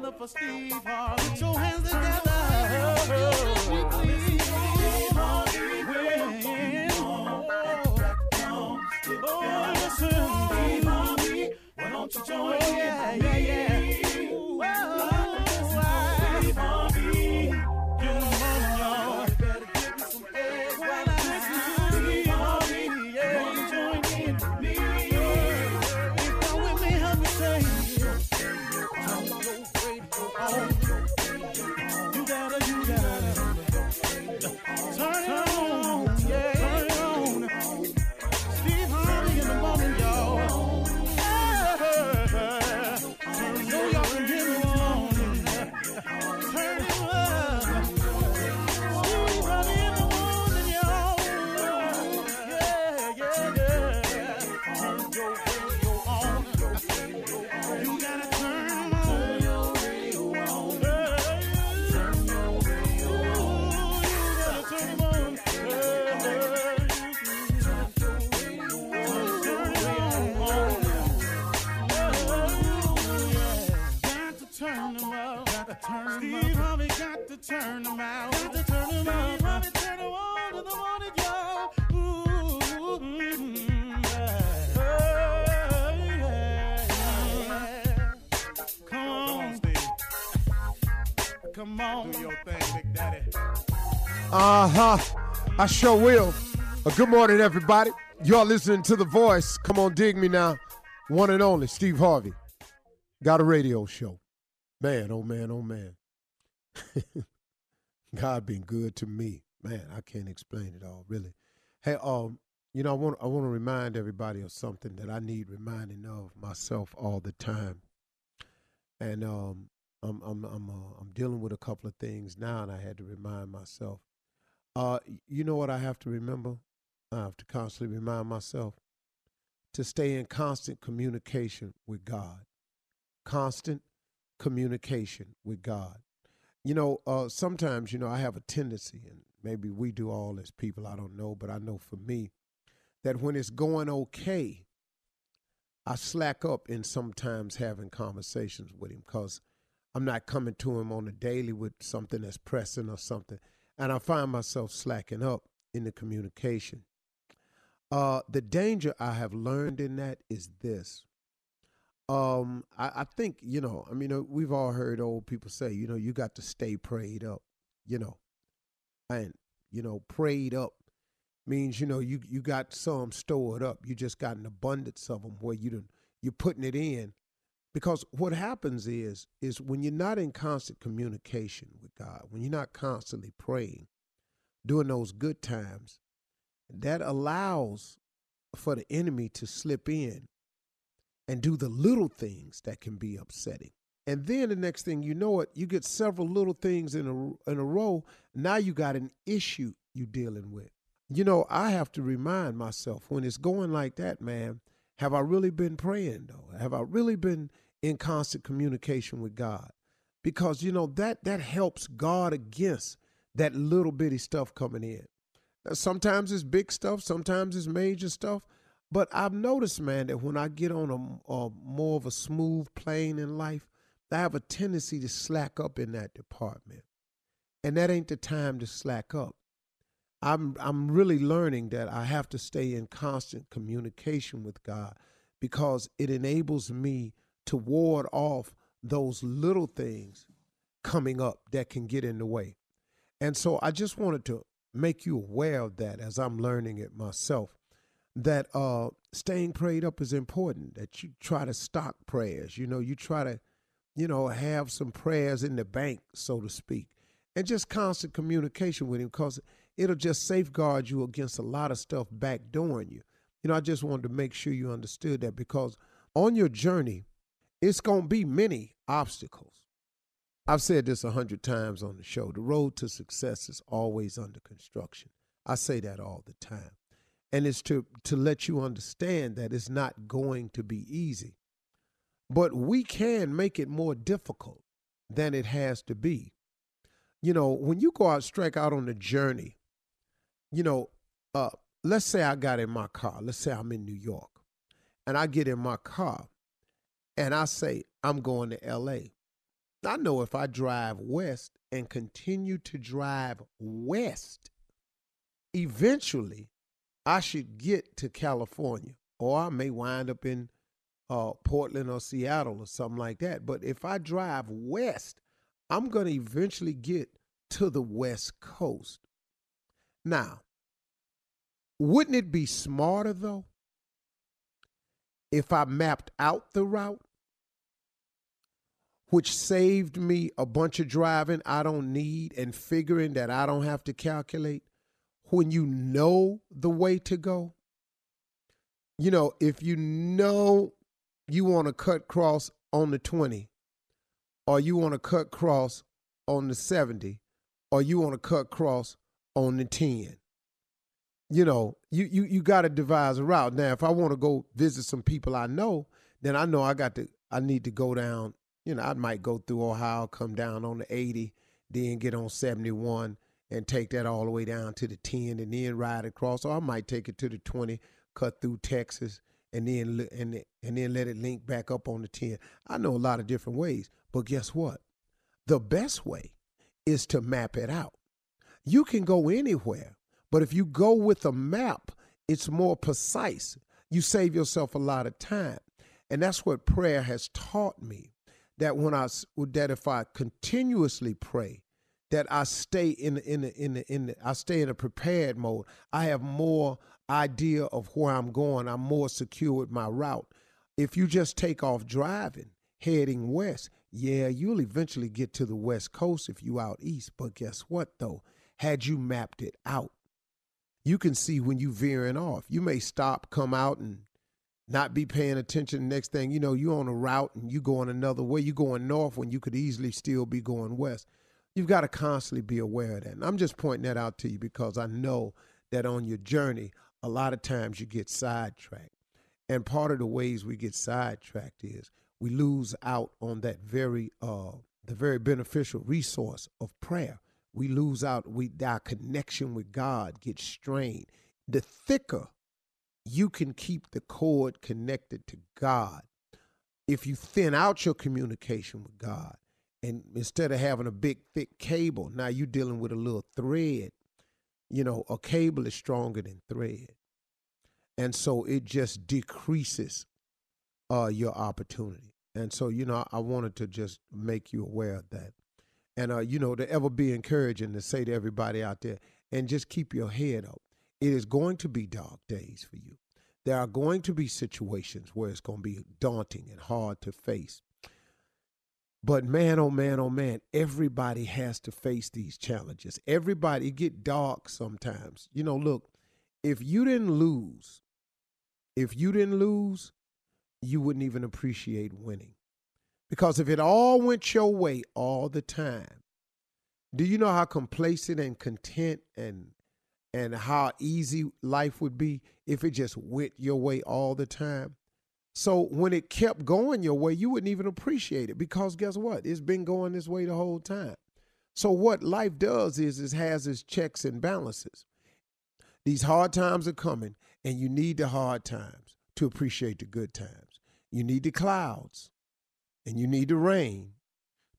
Put your hands together for Steve Harvey. Put your hands together. Oh, why don't you join in? Oh, yeah, yeah, yeah. Ooh, turn out. Got to turn 'em up. Steve Harvey turn. Yeah, yeah. Come on, Steve. Come on. Do your. Uh huh. I sure will. Uh, good morning, everybody. Y'all listening to The Voice. Come on, dig me now. One and only, Steve Harvey. Got a radio show. Man, oh man, oh man. God been good to me. Man, I can't explain it all, really. Hey, um, you know, I want I want to remind everybody of something that I need reminding of myself all the time. And um, I'm I'm I'm uh, I'm dealing with a couple of things now, and I had to remind myself. Uh, you know what I have to remember? I have to constantly remind myself to stay in constant communication with God. Constant communication with God. You know, uh, sometimes, you know, I have a tendency, and maybe we do all as people, I don't know, but I know for me that when it's going okay, I slack up in sometimes having conversations with him because I'm not coming to him on a daily with something that's pressing or something. And I find myself slacking up in the communication. Uh, the danger I have learned in that is this. Um, I, I think, you know, I mean, uh, we've all heard old people say, you know, you got to stay prayed up, you know. And, you know, prayed up means, you know, you you got some stored up. You just got an abundance of them where you done, you're putting it in. Because what happens is, is when you're not in constant communication with God, when you're not constantly praying, during those good times, that allows for the enemy to slip in and do the little things that can be upsetting. And then the next thing you know it, you get several little things in a in a row. Now you got an issue you're dealing with. You know, I have to remind myself when it's going like that, man, have I really been praying though? Have I really been in constant communication with God? Because you know that that helps guard against that little bitty stuff coming in. Sometimes it's big stuff, sometimes it's major stuff. But I've noticed, man, that when I get on a, a more of a smooth plane in life, I have a tendency to slack up in that department. And that ain't the time to slack up. I'm I'm really learning that I have to stay in constant communication with God because it enables me to ward off those little things coming up that can get in the way. And so I just wanted to make you aware of that as I'm learning it myself. That uh, staying prayed up is important. That you try to stock prayers. You know, you try to, you know, have some prayers in the bank, so to speak, and just constant communication with Him because it'll just safeguard you against a lot of stuff backdooring you. You know, I just wanted to make sure you understood that because on your journey, it's going to be many obstacles. I've said this a hundred times on the show. The road to success is always under construction. I say that all the time. And it's to, to let you understand that it's not going to be easy. But we can make it more difficult than it has to be. You know, when you go out, strike out on the journey, you know, uh, let's say I got in my car. Let's say I'm in New York and I get in my car and I say, I'm going to LA. I know if I drive west and continue to drive west, eventually I should get to California, or I may wind up in uh, Portland or Seattle or something like that. But if I drive west, I'm going to eventually get to the West Coast. Now, wouldn't it be smarter though if I mapped out the route, which saved me a bunch of driving I don't need and figuring that I don't have to calculate? When you know the way to go, you know, if you know you want to cut cross on the 20, or you want to cut cross on the 70, or you want to cut cross on the 10. You know, you you you got to devise a route. Now, if I want to go visit some people I know, then I know I got to I need to go down, you know, I might go through Ohio, come down on the 80, then get on 71 and take that all the way down to the 10 and then ride across or I might take it to the 20, cut through Texas and then and and then let it link back up on the 10. I know a lot of different ways, but guess what? The best way is to map it out. You can go anywhere, but if you go with a map, it's more precise. You save yourself a lot of time. And that's what prayer has taught me that when I that if I continuously pray, that I stay in in in in I stay in a prepared mode. I have more idea of where I'm going. I'm more secure with my route. If you just take off driving, heading west, yeah, you'll eventually get to the west coast if you out east. But guess what though? Had you mapped it out, you can see when you veering off. You may stop, come out, and not be paying attention. Next thing you know, you're on a route and you going another way. You're going north when you could easily still be going west. You've got to constantly be aware of that. And I'm just pointing that out to you because I know that on your journey, a lot of times you get sidetracked. And part of the ways we get sidetracked is we lose out on that very uh, the very beneficial resource of prayer. We lose out. We our connection with God gets strained. The thicker you can keep the cord connected to God, if you thin out your communication with God, and instead of having a big thick cable, now you're dealing with a little thread. You know, a cable is stronger than thread, and so it just decreases uh, your opportunity. And so, you know, I wanted to just make you aware of that. And, uh, you know, to ever be encouraging to say to everybody out there, and just keep your head up. It is going to be dark days for you. There are going to be situations where it's going to be daunting and hard to face. But man, oh man, oh man, everybody has to face these challenges. Everybody get dark sometimes. You know, look, if you didn't lose, if you didn't lose, you wouldn't even appreciate winning. Because if it all went your way all the time, do you know how complacent and content and and how easy life would be if it just went your way all the time? So when it kept going your way, you wouldn't even appreciate it because guess what? It's been going this way the whole time. So what life does is it has its checks and balances. These hard times are coming, and you need the hard times to appreciate the good times. You need the clouds and you need the rain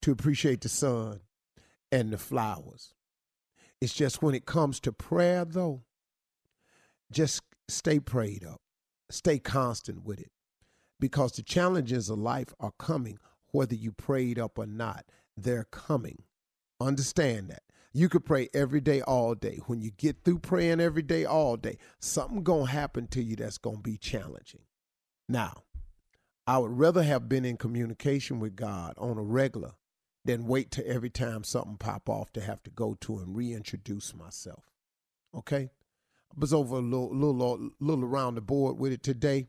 to appreciate the sun and the flowers. It's just when it comes to prayer, though, just stay prayed up, stay constant with it, because the challenges of life are coming, whether you prayed up or not. They're coming. Understand that. You could pray every day, all day. When you get through praying every day, all day, something gonna happen to you that's gonna be challenging. Now, I would rather have been in communication with God on a regular than wait to every time something pop off to have to go to and reintroduce myself. Okay? I was over a little, little, little around the board with it today,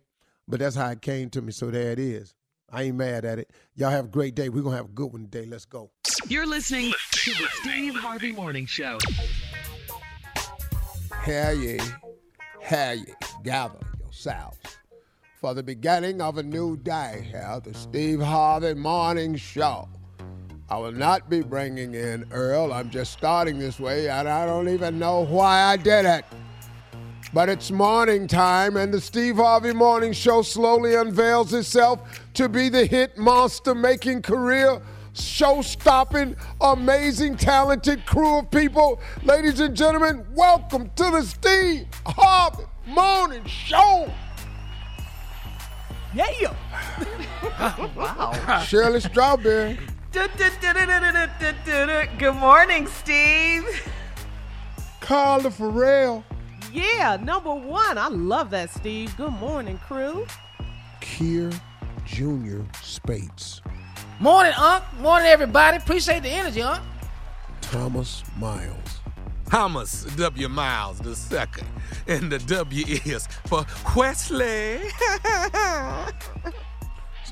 but that's how it came to me. So there it is. I ain't mad at it. Y'all have a great day. We're gonna have a good one today. Let's go. You're listening to the Steve Harvey Morning Show. Hear ye, hear ye, gather yourselves for the beginning of a new day here, the Steve Harvey Morning Show. I will not be bringing in Earl. I'm just starting this way, and I don't even know why I did it. But it's morning time, and the Steve Harvey Morning Show slowly unveils itself to be the hit monster making career, show stopping, amazing, talented crew of people. Ladies and gentlemen, welcome to the Steve Harvey Morning Show. Yeah. Wow. Shirley Strawberry. Good morning, Steve. Carla Farrell. Yeah, number one. I love that, Steve. Good morning, crew. Kier Jr. Spates. Morning, Unc. Morning, everybody. Appreciate the energy, Unc. Thomas Miles. Thomas W. Miles the second, and the W is for Wesley.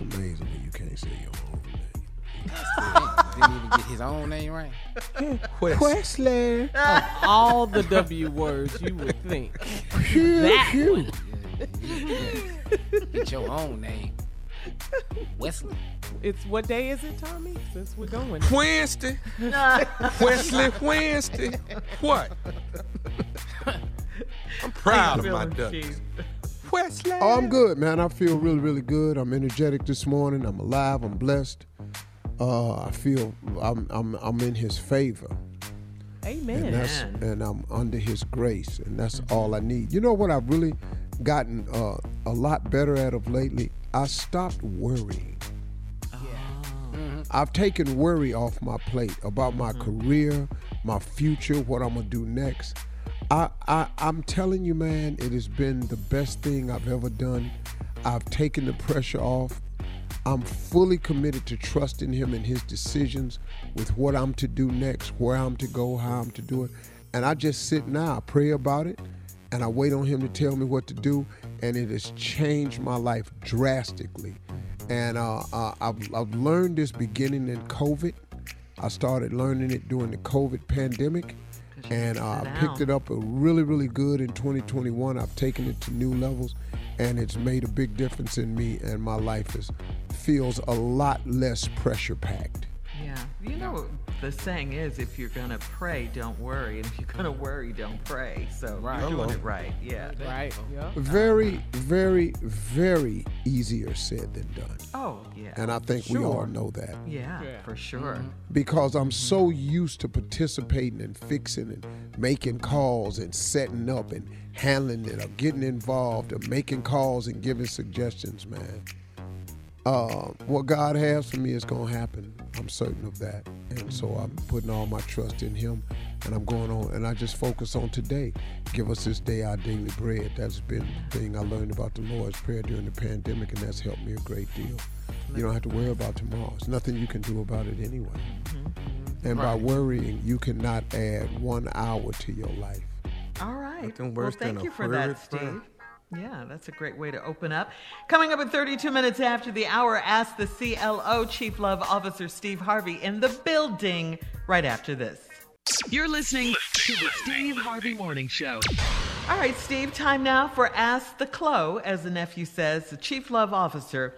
It's amazing when you can't say your own Didn't even get his own name right. name. Wesley. All the W words you would think. Phew, That phew. Get your own name. Wesley. It's what day is it, Tommy? Since we're going. Wednesday. Wesley Wednesday. What? I'm proud of my ducks. Wesley. Oh, I'm good, man. I feel really, really good. I'm energetic this morning. I'm alive. I'm blessed. Uh, I feel I'm, I'm, I'm in His favor, and Amen. that's and I'm under His grace, and that's all I need. You know what I've really gotten uh, a lot better at of lately? I stopped worrying. I've taken worry off my plate about my career, my future, what I'm gonna do next. I, I I'm telling you, man, it has been the best thing I've ever done. I've taken the pressure off. I'm fully committed to trusting him in his decisions with what I'm to do next, where I'm to go, how I'm to do it. And I just sit now, I pray about it, and I wait on him to tell me what to do. And it has changed my life drastically. And uh, uh, I've, I've learned this beginning in COVID. I started learning it during the COVID pandemic. And uh, I picked it up really, really good in 2021. I've taken it to new levels, and it's made a big difference in me. And my life is feels a lot less pressure packed. Yeah. You know what the saying is if you're going to pray, don't worry. And if you're going to worry, don't pray. So Right. you're doing it right. Yeah. Right. Yeah. Very, very, very easier said than done. Oh, yeah. And I think we all know that. Yeah, Yeah. for mm-hmm. sure. because I'm mm-hmm. so used to participating and fixing and making calls and setting up and handling it or getting involved or making calls and giving suggestions, man. Uh, what God has for me is going to happen. I'm certain of that. And so I'm putting all my trust in Him and I'm going on and I just focus on today. Give us this day our daily bread. That's been the thing I learned about the Lord's Prayer during the pandemic and that's helped me a great deal. You don't have to worry about tomorrow. There's nothing you can do about it anyway. And by worrying, you cannot add one hour to your life. All right. Nothing well, worse than thank a you for that, Steve. friend. Yeah, that's a great way to open up. Coming up at 32 minutes after the hour, ask the CLO Chief Love Officer Steve Harvey in the building right after this. You're listening to the Steve Harvey Morning Show. All right, Steve, time now for Ask the CLO, as the nephew says, the Chief Love Officer.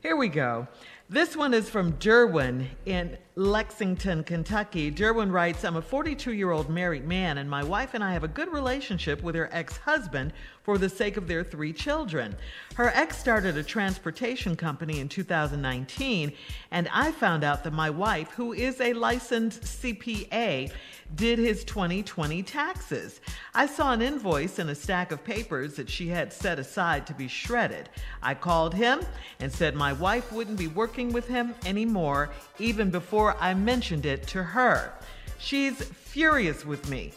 Here we go. This one is from Derwin in Lexington, Kentucky. Derwin writes I'm a 42 year old married man, and my wife and I have a good relationship with her ex husband for the sake of their three children. Her ex started a transportation company in 2019, and I found out that my wife, who is a licensed CPA, did his 2020 taxes. I saw an invoice and a stack of papers that she had set aside to be shredded. I called him and said my wife wouldn't be working with him anymore, even before I mentioned it to her. She's furious with me.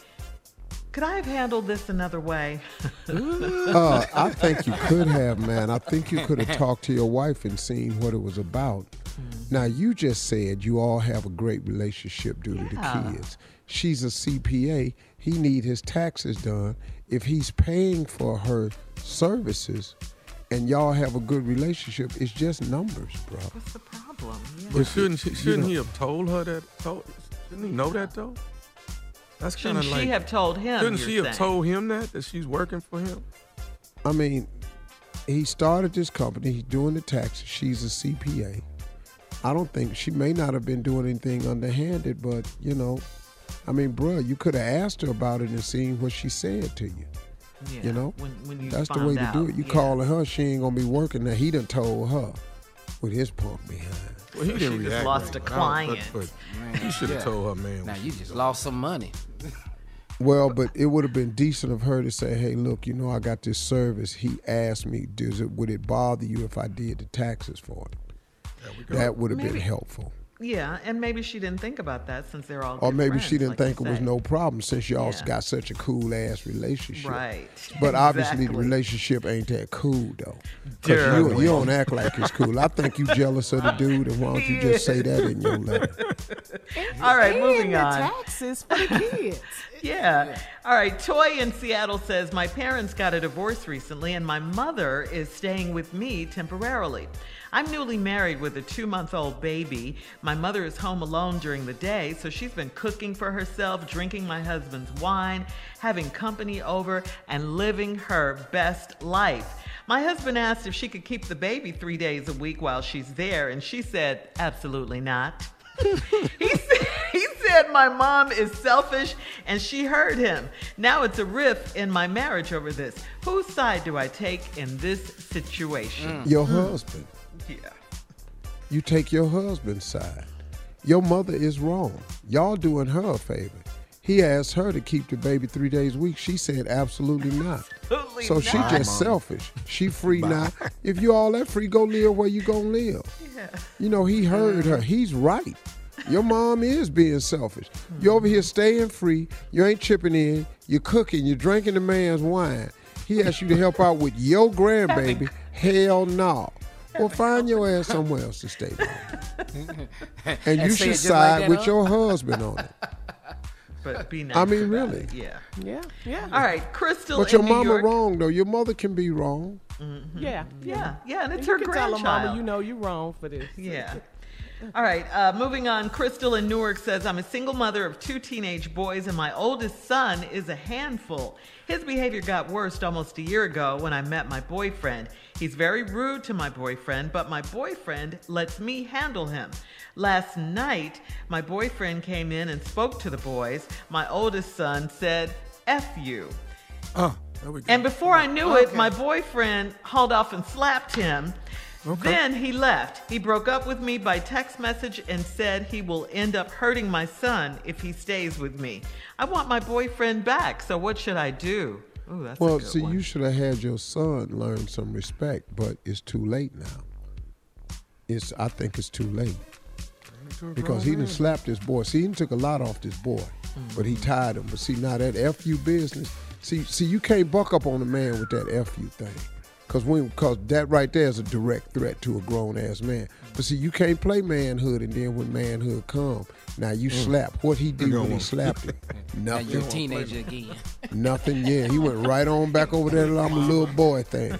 Could I have handled this another way? Uh, I think you could have, man. I think you could have talked to your wife and seen what it was about. Now, you just said you all have a great relationship due to the kids. She's a CPA. He need his taxes done. If he's paying for her services, and y'all have a good relationship, it's just numbers, bro. What's the problem? Yeah. But shouldn't she, shouldn't he have told her that? Told, shouldn't he know that though? That's kind Shouldn't of like. she have told him? Shouldn't you're she have told him that that she's working for him? I mean, he started this company. He's doing the taxes. She's a CPA. I don't think she may not have been doing anything underhanded, but you know, I mean, bruh, you could have asked her about it and seen what she said to you. Yeah, You know, when, when you That's the found way to do it. You yeah. calling her, she ain't gonna be working. Now he done told her with his punk behind. Well, he So didn't she just lost right. a I client. but he should have yeah. told her, man. Now you just lost some money. Well, but it would have been decent of her to say, "Hey, look, you know, I got this service. He asked me, does it would it bother you if I did the taxes for it?" That would have been helpful. Yeah, and maybe she didn't think about that since they're all. Or good maybe friends, she didn't like think it was no problem since y'all Yeah. got such a cool ass relationship. Right. But obviously the relationship ain't that cool though. Cause you, you don't act like it's cool. I think you jealous of the dude, and why don't you just say that in your letter? All right, and moving the on. taxes for the kids. Yeah. All right. Toy in Seattle says My parents got a divorce recently, and my mother is staying with me temporarily. I'm newly married with a two month old baby. My mother is home alone during the day, so she's been cooking for herself, drinking my husband's wine, having company over, and living her best life. My husband asked if she could keep the baby three days a week while she's there, and she said, Absolutely not. he, said, he said my mom is selfish and she heard him. Now it's a rift in my marriage over this. Whose side do I take in this situation? Mm. Your husband. Yeah. You take your husband's side. Your mother is wrong. Y'all doing her a favor. He asked her to keep the baby three days a week. She said absolutely not. Absolutely so she not. just selfish. She free now. If you all that free, go live where you gonna live. Yeah. You know, he heard her. He's right. Your mom is being selfish. You over here staying free. You ain't chipping in. You're cooking. You're drinking the man's wine. He asked you to help out with your grandbaby. Hell no. Well, find your ass somewhere else to stay, mom. And you should just like side with huh? your husband on it. But be nice. I mean, really. it. Yeah. Yeah, yeah, All right. Crystal But your in New mama York. wrong though. Your mother can be wrong. yeah, Yeah. Yeah. And it's you her can tell her mama, you know you're wrong for this. Yeah. All right, uh, moving on. Crystal in Newark says, I'm a single mother of two teenage boys, and my oldest son is a handful. His behavior got worse almost a year ago when I met my boyfriend. He's very rude to my boyfriend, but my boyfriend lets me handle him. Last night, my boyfriend came in and spoke to the boys. My oldest son said, F you. Oh, there we go. And before I knew it, my boyfriend hauled off and slapped him. Then he left. He broke up with me by text message and said he will end up hurting my son if he stays with me. I want my boyfriend back, so what should I do? Ooh, that's Well, see, one. you should have had your son learn some respect, but it's too late now. It's I think it's too late because he didn't slap this boy. See, he took a lot off this boy, but he mm-hmm. tied him. But see, now that fu business. See, see, you can't buck up on a man with that fu thing, cause when, cause that right there is a direct threat to a grown ass man. But see, you can't play manhood, and then when manhood come, now you mm. slap. What he did when he slapped him? Now Nothing. you're a teenager again. Nothing, yeah. He went right on back over there I'm a little boy thing.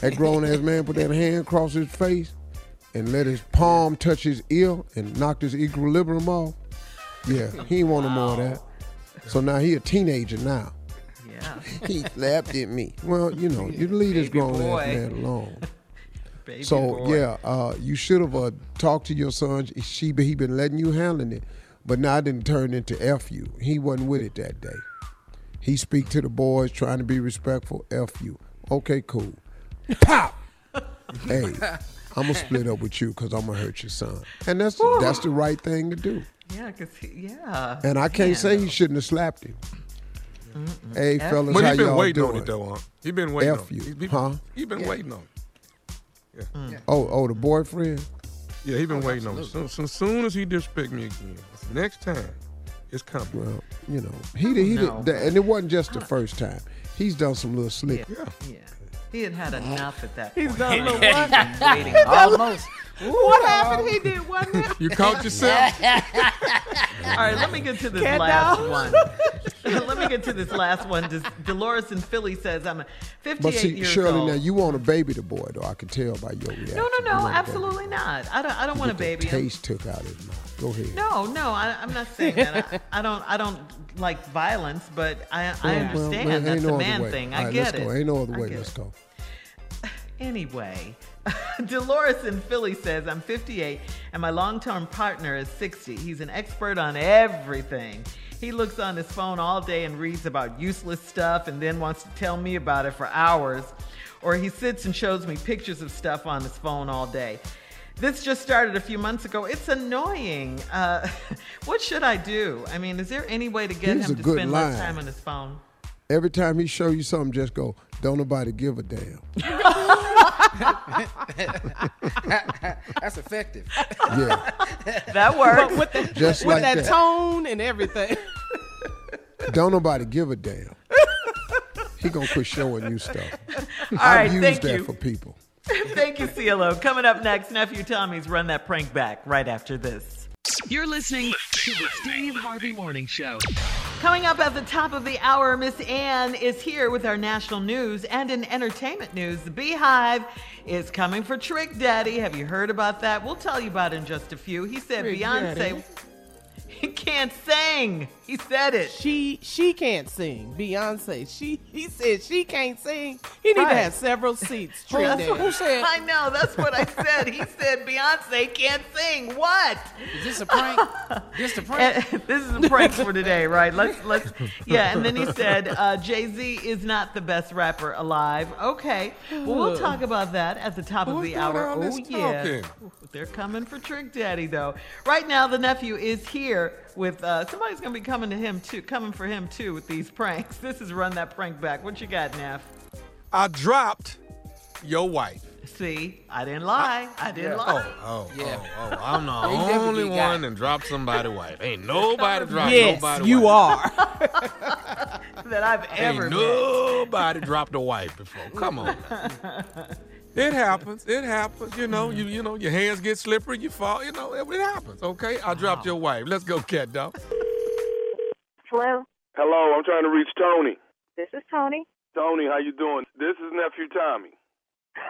That grown ass man put that hand across his face and let his palm touch his ear and knocked his equilibrium off. Yeah, he ain't want no more of that. So now he a teenager now. Yeah, He slapped at me. Well, you know, you leave this Baby grown ass boy. man alone. baby So boy. yeah, uh, you should have uh, talked to your son. She he been letting you handling it, but now it didn't turn into f you. He wasn't with it that day. He speak to the boys, trying to be respectful. F you. Okay, cool. Pop. hey, I'm gonna split up with you because I'm gonna hurt your son, and that's that's the right thing to do. yeah, cause he, yeah. And I can't Man, say he shouldn't have slapped him. Hey, fellas, But how he been y'all waiting doing? on it though, huh? He been waiting F on you, it. He, he, huh? he been waiting on it. Mm. Oh, oh, the boyfriend. Yeah, he been waiting on it. So, so soon as he disrespect me again, next time, it's coming. Well, you know, he did, he No. did, and it wasn't just the first time. He's done some little slick. Yeah, yeah. He had had enough at that He's point. done a little what? waiting. Almost. what happened? He did what now? You caught yourself? All right, let me get to this Cat last dog. one. let me get to this last one. Des- Dolores in Philly says, I'm 58 But see, years Shirley, old. now you want a baby to boy, though. I can tell by your reaction. no, no, no, want absolutely not. I don't, I don't You want a get the baby. Taste took out of his mouth. Go ahead. No, no, I, I'm not saying that. I, I don't, I don't like violence, but I, I Well, well, understand well, that's no a man thing. All I right, get let's it. Go. Ain't no other I way. Let's it. go. Anyway, Dolores in Philly says, I'm 58 and my long term partner is 60. He's an expert on everything. He looks on his phone all day and reads about useless stuff and then wants to tell me about it for hours. Or he sits and shows me pictures of stuff on his phone all day. This just started a few months ago. It's annoying. Uh, what should I do? I mean, is there any way to get Here's him to good spend less time on his phone? Every time he show you something, just go. Don't nobody give a damn. That's effective. Yeah, That works. But with, the, Just with like that, that. tone and everything. don't nobody give a damn. He gonna quit showing you stuff. All I've right, used thank that you. for people. Thank you, CeeLo. Coming up next, Nephew Tommy's Run That Prank Back right after this. You're listening to the Steve Harvey Morning Show. Coming up at the top of the hour, Miss Ann is here with our national news and in entertainment news. The BeyHive is coming for Trick Daddy. Have you heard about that? We'll tell you about it in just a few. He said Trick Beyonce Daddy? he can't sing. He said it. She she can't sing. Beyonce. She he said she can't sing. He need Right. to have several seats. Trick That's Daddy. who said? I know, that's what I said. He said Beyonce can't sing. What? Is this a prank? this a prank? And this is a prank for today, right? Let's let's yeah. And then he said uh, Jay Z is not the best rapper alive. Okay, well we'll talk about that at the top of the hour. Oh yeah, talking? they're coming for Trick Daddy though. Right now, the nephew is here with uh, somebody's gonna be coming to him too, coming for him too with these pranks. This is run that prank back. What you got, Neff? I dropped your wife. See, I didn't lie. I didn't Yeah. lie. Oh, oh, Yeah. oh, oh, I'm the Yeah, you definitely only one it. that dropped somebody's wife. Ain't nobody dropped Yes, nobody you wife. are. That I've ever Ain't met. nobody dropped a wife before. Come on. It happens. It happens. You know, you you know, your hands get slippery, you fall, you know, it, it happens, okay? I dropped your wife. Let's go, cat dog. Hello, Hello, I'm trying to reach Tony. this is Tony. Tony, how you doing? This is nephew Tommy.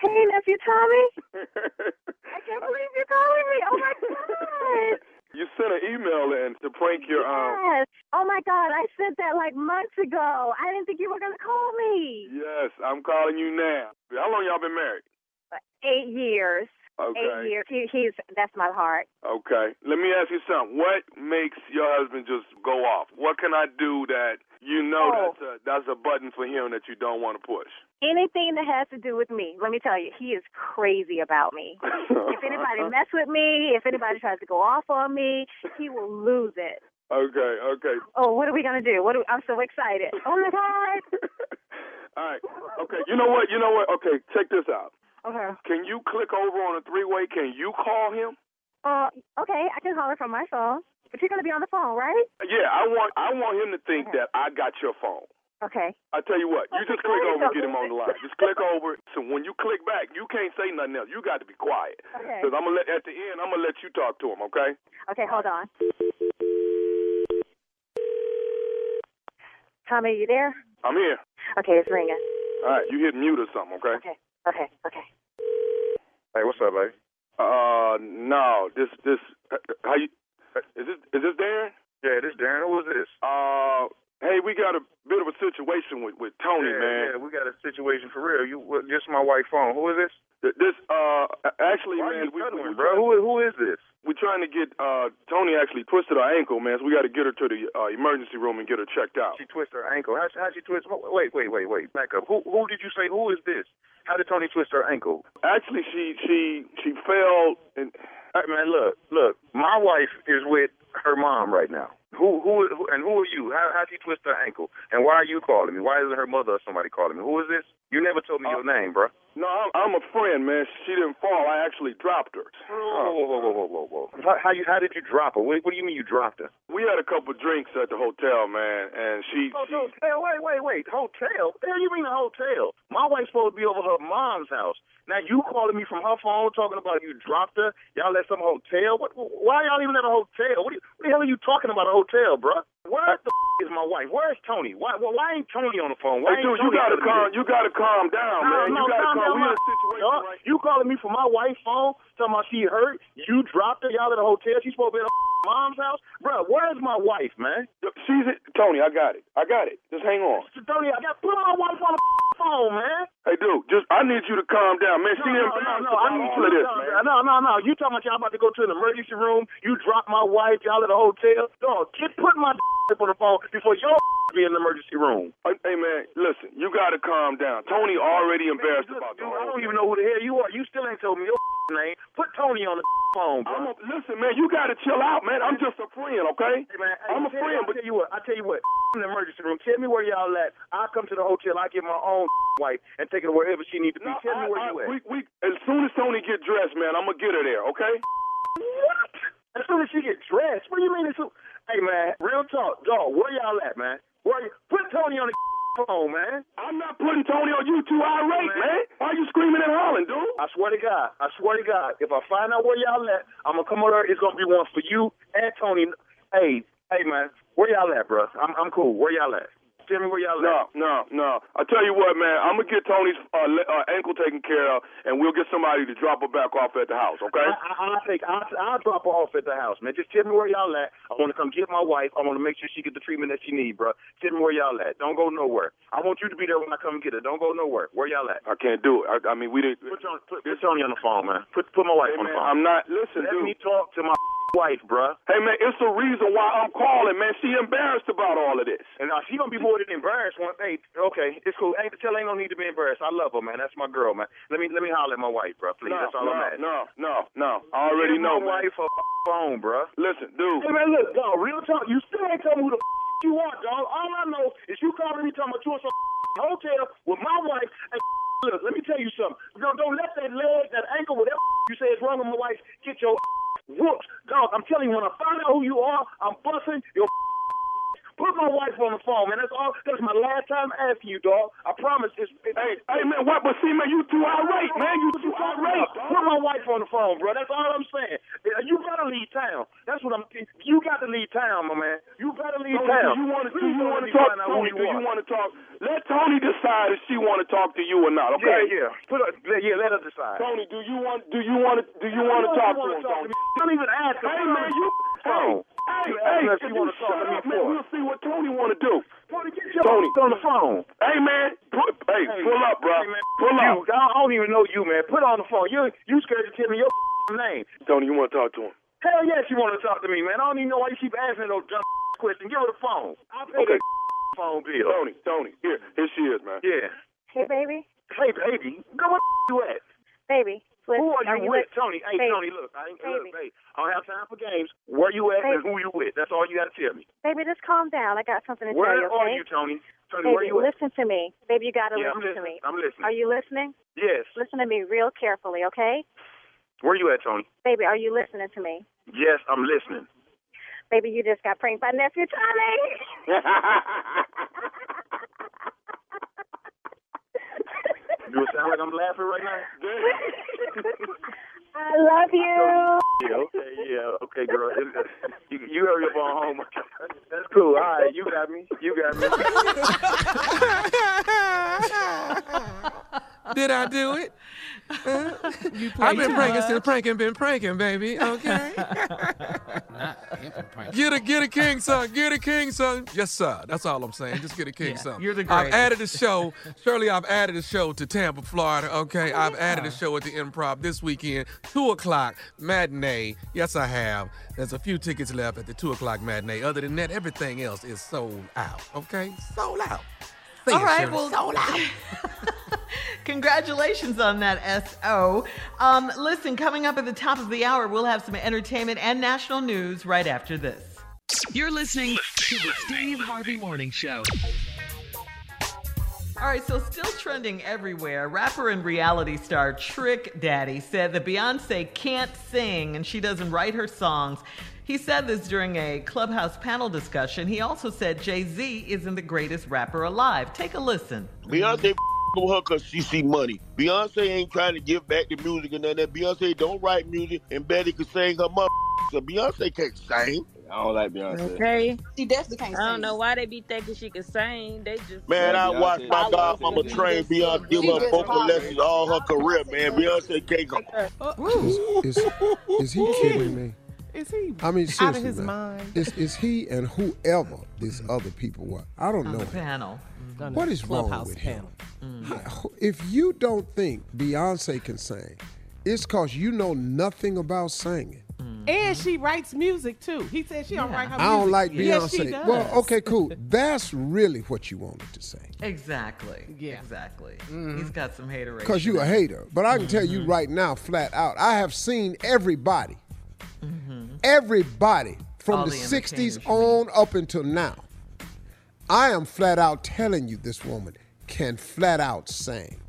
Hey, nephew Tommy. I can't believe you're calling me. Oh my god. you sent an email in to prank your um. Yes. Oh my god, I sent that like months ago. I didn't think you were gonna call me. Yes, I'm calling you now. How long y'all been married? Eight years. Okay. Eight years. He, he's that's my heart. Okay. Let me ask you something. What makes your husband just go off? What can I do that you know Oh. that's a that's a button for him that you don't want to push? Anything that has to do with me, let me tell you, he is crazy about me. If anybody mess with me, if anybody tries to go off on me, he will lose it. Okay, okay. Oh, what are we gonna do? What? Do, I'm so excited. Oh my god. All right. Okay. You know what? You know what? Okay, check this out. Okay. Can you click over on a three way? Can you call him? Uh, okay, I can call her from my phone. But you're gonna be on the phone, right? Yeah, I want I want him to think that I got your phone. Okay. I tell you what, you just click over and get him on the line. Just click over. So when you click back, you can't say nothing else. You got to be quiet. Okay. Because I'm gonna let at the end, I'm gonna let you talk to him. Okay? Okay, hold on. Tommy, you there? I'm here. Okay, it's ringing. All right, you hit mute or something. Okay? Okay, okay, okay. Hey, what's up, baby? Uh, no. This this how you? Is this is this Darren? Yeah, this Darren. Who is this? Uh, hey, we got a bit of a situation with with Tony, yeah, man. yeah, we got a situation for real. You, this my wife's phone. Who is this? Th- This uh, actually, Why man, we, we, bro? Who, who is this? we're trying to get uh Tony actually twisted her ankle, man. So we got to get her to the uh, emergency room and get her checked out. She twist her ankle. How how she twist? Wait, wait, wait, wait. Back up. Who who did you say? Who is this? How did Tony twist her ankle? Actually, she she she fell and man, look, look. My wife is with her mom right now. Who, who, who, and who are you? How, how'd she twist her ankle? And why are you calling me? Why isn't her mother or somebody calling me? Who is this? You never told me uh, your name, bro. No, I'm, I'm a friend, man. She didn't fall. I actually dropped her. Oh, whoa, whoa, whoa, whoa, whoa, whoa. How, how you? How did you drop her? What, what do you mean you dropped her? We had a couple drinks at the hotel, man, and she. Oh, hotel? Wait, wait, wait. Hotel? The hell you mean a hotel? My wife's supposed to be over her mom's house. Now you calling me from her phone talking about you dropped her? Y'all at some hotel? What? Why y'all even at a hotel? What, do you, what the hell are you talking about a hotel, bruh? Where the is my wife? Where's Tony? Why? Well, why ain't Tony on the phone? Why Hey, dude, you gotta calm. You gotta calm down, No, man. no, you gotta calm calm. down, We in a situation Dog, right You calling me from my wife's phone, talking about she hurt. You dropped her. Y'all at a hotel. She's supposed to be at her mom's house. Bro, where's my wife, man? She's it, Tony. I got it. I got it. Just hang on. Tony, I got put my wife on the phone, man. Hey, dude, just I need you to calm down, man. She no, no, no, I need you to this, man. No, no, no. You talking about y'all about to go to an emergency room? You drop my wife. Y'all at a hotel? Dog, get put my on the phone before your be in the emergency room. Hey, man, listen. You gotta calm down. Tony already embarrassed about the Dude, I don't even know who the hell you are. You still ain't told me your name. Put Tony on the phone, bro. I'm a, listen, man. You gotta chill out, man. I'm just a friend, okay? Hey, man, hey, I'm a friend, I but tell you what, I tell you what, in the emergency room. Tell me where y'all at. I'll come to the hotel. I get my own wife and take her wherever she needs to be. tell me where I- you at. we, we, as soon as Tony get dressed, man, I'm gonna get her there, okay? What? As soon as she get dressed? What do you mean? As soon... Hey, man, real talk, dog. Where y'all at, man? Where you... Put Tony on the phone, man. I'm not putting Tony on you. Too irate, man. Why you screaming and hollering, dude? I swear to God, I swear to God, if I find out where y'all at, I'm gonna come over there. It's gonna be one for you and Tony. Hey, hey, man, where y'all at, bro? I'm I'm cool. Where y'all at? Tell me where y'all No, at. no, no. I tell you what, man. I'm gonna get Tony's uh, le- uh, ankle taken care of, and we'll get somebody to drop her back off at the house, okay? I, I, I'll take. I'll, I'll drop her off at the house, man. Just tell me where y'all at. I want to come get my wife. I want to make sure she get the treatment that she need, bro. Tell me where y'all at. Don't go nowhere. I want you to be there when I come get her. Don't go nowhere. Where y'all at? I can't do it. I, I mean, we didn't. Put, Tony, put, put Tony on the phone, man. Put put my wife Hey, on the phone. I'm not. Listen, Let dude. me talk to my wife, bro. Hey, man, it's the reason why I'm calling, man. She embarrassed about all of this. And uh, she gonna be more than embarrassed. One, hey, okay, it's cool. Ain't tell ain't no need to be embarrassed. I love her, man. That's my girl, man. Let me let me holler at my wife, bro. Please, no, that's all no, I'm asking. no, no, no. I already Give know, my man. wife a phone, bro. Listen, dude. Hey man, look, dog. Real talk. You still ain't telling me who the you are, dog. All I know is you calling me talking about you in some hotel with my wife. And look, let me tell you something. Don't, don't let that leg, that ankle, whatever you say is wrong with my wife, get your whooped, dog. I'm telling you, when I find out who you are, I'm busting your. Put my wife on the phone, man. That's all. That's my last time asking you, dog. I promise. It's, it's, Hey, hey, man, what? But see, man, you too irate, man. You too irate. Put my wife on the phone, bro. That's all I'm saying. You gotta leave town. That's what I'm. You got to leave town, my man. You gotta leave Tony, town. do you want to? Do you want to talk? find out who Tony, do you want to talk? Let Tony decide if she want to talk to you or not. Okay? Yeah, yeah. Put her, yeah, let her decide. Tony, do you want? Do you want to? Do you want to talk to him? Tony? Don't even ask. Hey, man, you. The Hey, phone. hey, hey! ask if If you wanna shut up, man, we'll see what Tony want to do. Tony, get your Tony. on the phone. Hey, man, put, hey, Hey, pull up, bro. Hey, man, pull you, up. I don't even know you, man. Put on the phone. You you scared to tell me your name. Tony, you want to talk to him? Hell yeah, she want to talk to me, man. I don't even know why you keep asking those dumb questions. Give her the phone. I'll pay Okay. the phone bill. Tony, Tony, here, here she is, man. Yeah. Hey, baby. Hey, baby. Go where you at? Baby. Listen, Who are you, with? Tony, hey, Baby. Tony, look. I ain't, Baby. look, hey, I don't have time for games. Where you at and who you with? That's all you got to tell me. Baby, just calm down. I got something to Where tell you, are okay? you, Tony? Tony, Baby, where you at? listen to me. Baby, you got to Yeah, listen to me. I'm listening. Are you listening? Yes. Listen to me real carefully, okay? Where you at, Tony? Baby, are you listening to me? Yes, I'm listening. Baby, you just got pranked by nephew Tommy. Do it sound like I'm laughing right now? I love you. Yeah, okay, yeah, okay, girl. You, you hurry up on home. That's cool. All right, you got me. You got me. Did I do it? Huh? I've been pranking since pranking been pranking, baby. Okay. Get a get a king son, get a king son. Yes, sir. That's all I'm saying. Just get a king Yeah, son. you're the I've added a show. Shirley, I've added a show to Tampa, Florida. Okay. Oh, I've added a show at the Improv this weekend. Two o'clock matinee. Yes, I have. There's a few tickets left at the two o'clock matinee. Other than that, everything else is sold out. Okay, sold out. Say All it, right, Shirley. well, sold out. Congratulations on that, SO. Um, listen, coming up at the top of the hour, we'll have some entertainment and national news right after this. You're listening to the Steve Harvey Morning Show. All right, so still trending everywhere. Rapper and reality star Trick Daddy said that Beyonce can't sing and she doesn't write her songs. He said this during a Clubhouse panel discussion. He also said Jay Z isn't the greatest rapper alive. Take a listen. Beyonce with her because she see money. Beyonce ain't trying to give back the music and none of that. Beyonce don't write music and Betty could sing her mother. So Beyonce can't sing. I don't like Beyonce. Okay. She definitely can't sing. I don't know why they be thinking she can sing. They just Man, I Beyonce- watched my Beyonce godmama just- train Beyonce give her vocal lessons all her career, man. Beyonce can't go. Is, is he kidding me? Is he I mean, out seriously, of his man. mind? Is, is he and whoever these other people were? I don't On know. the him. panel. On What the is wrong with panel. him? How- mm. If you don't think Beyonce can sing, it's because you know nothing about singing. Mm-hmm. And she writes music too. He said she don't write her music. I don't like Beyonce. does. well, okay, cool. That's really what you wanted to say. Exactly. Yeah. Exactly. Mm-hmm. He's got some hateration. Because you a hater. But I can tell you mm-hmm. right now, flat out, I have seen everybody, everybody from All the, the 60s on up until now. I am flat out telling you this woman can flat out sing.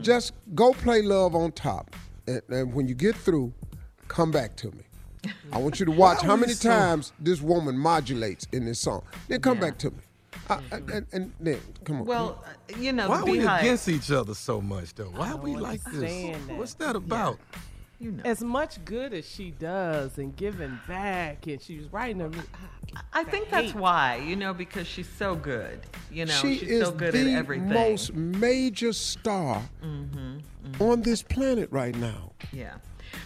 Just go play Love on Top. And, and when you get through, come back to me. I want you to watch how many so- times this woman modulates in this song. Then come Yeah. back to me. I- I- and, and then, come on. Well, uh, you know, Why are we BeyHive. against each other so much, though? Why are we like this? that. What's that about? You know. As much good as she does and giving back, and she's was writing them. I think that's hate. why, you know, because she's so good. You know, she she's is so good the at everything. most major star Mm-hmm, on this planet right now. Yeah.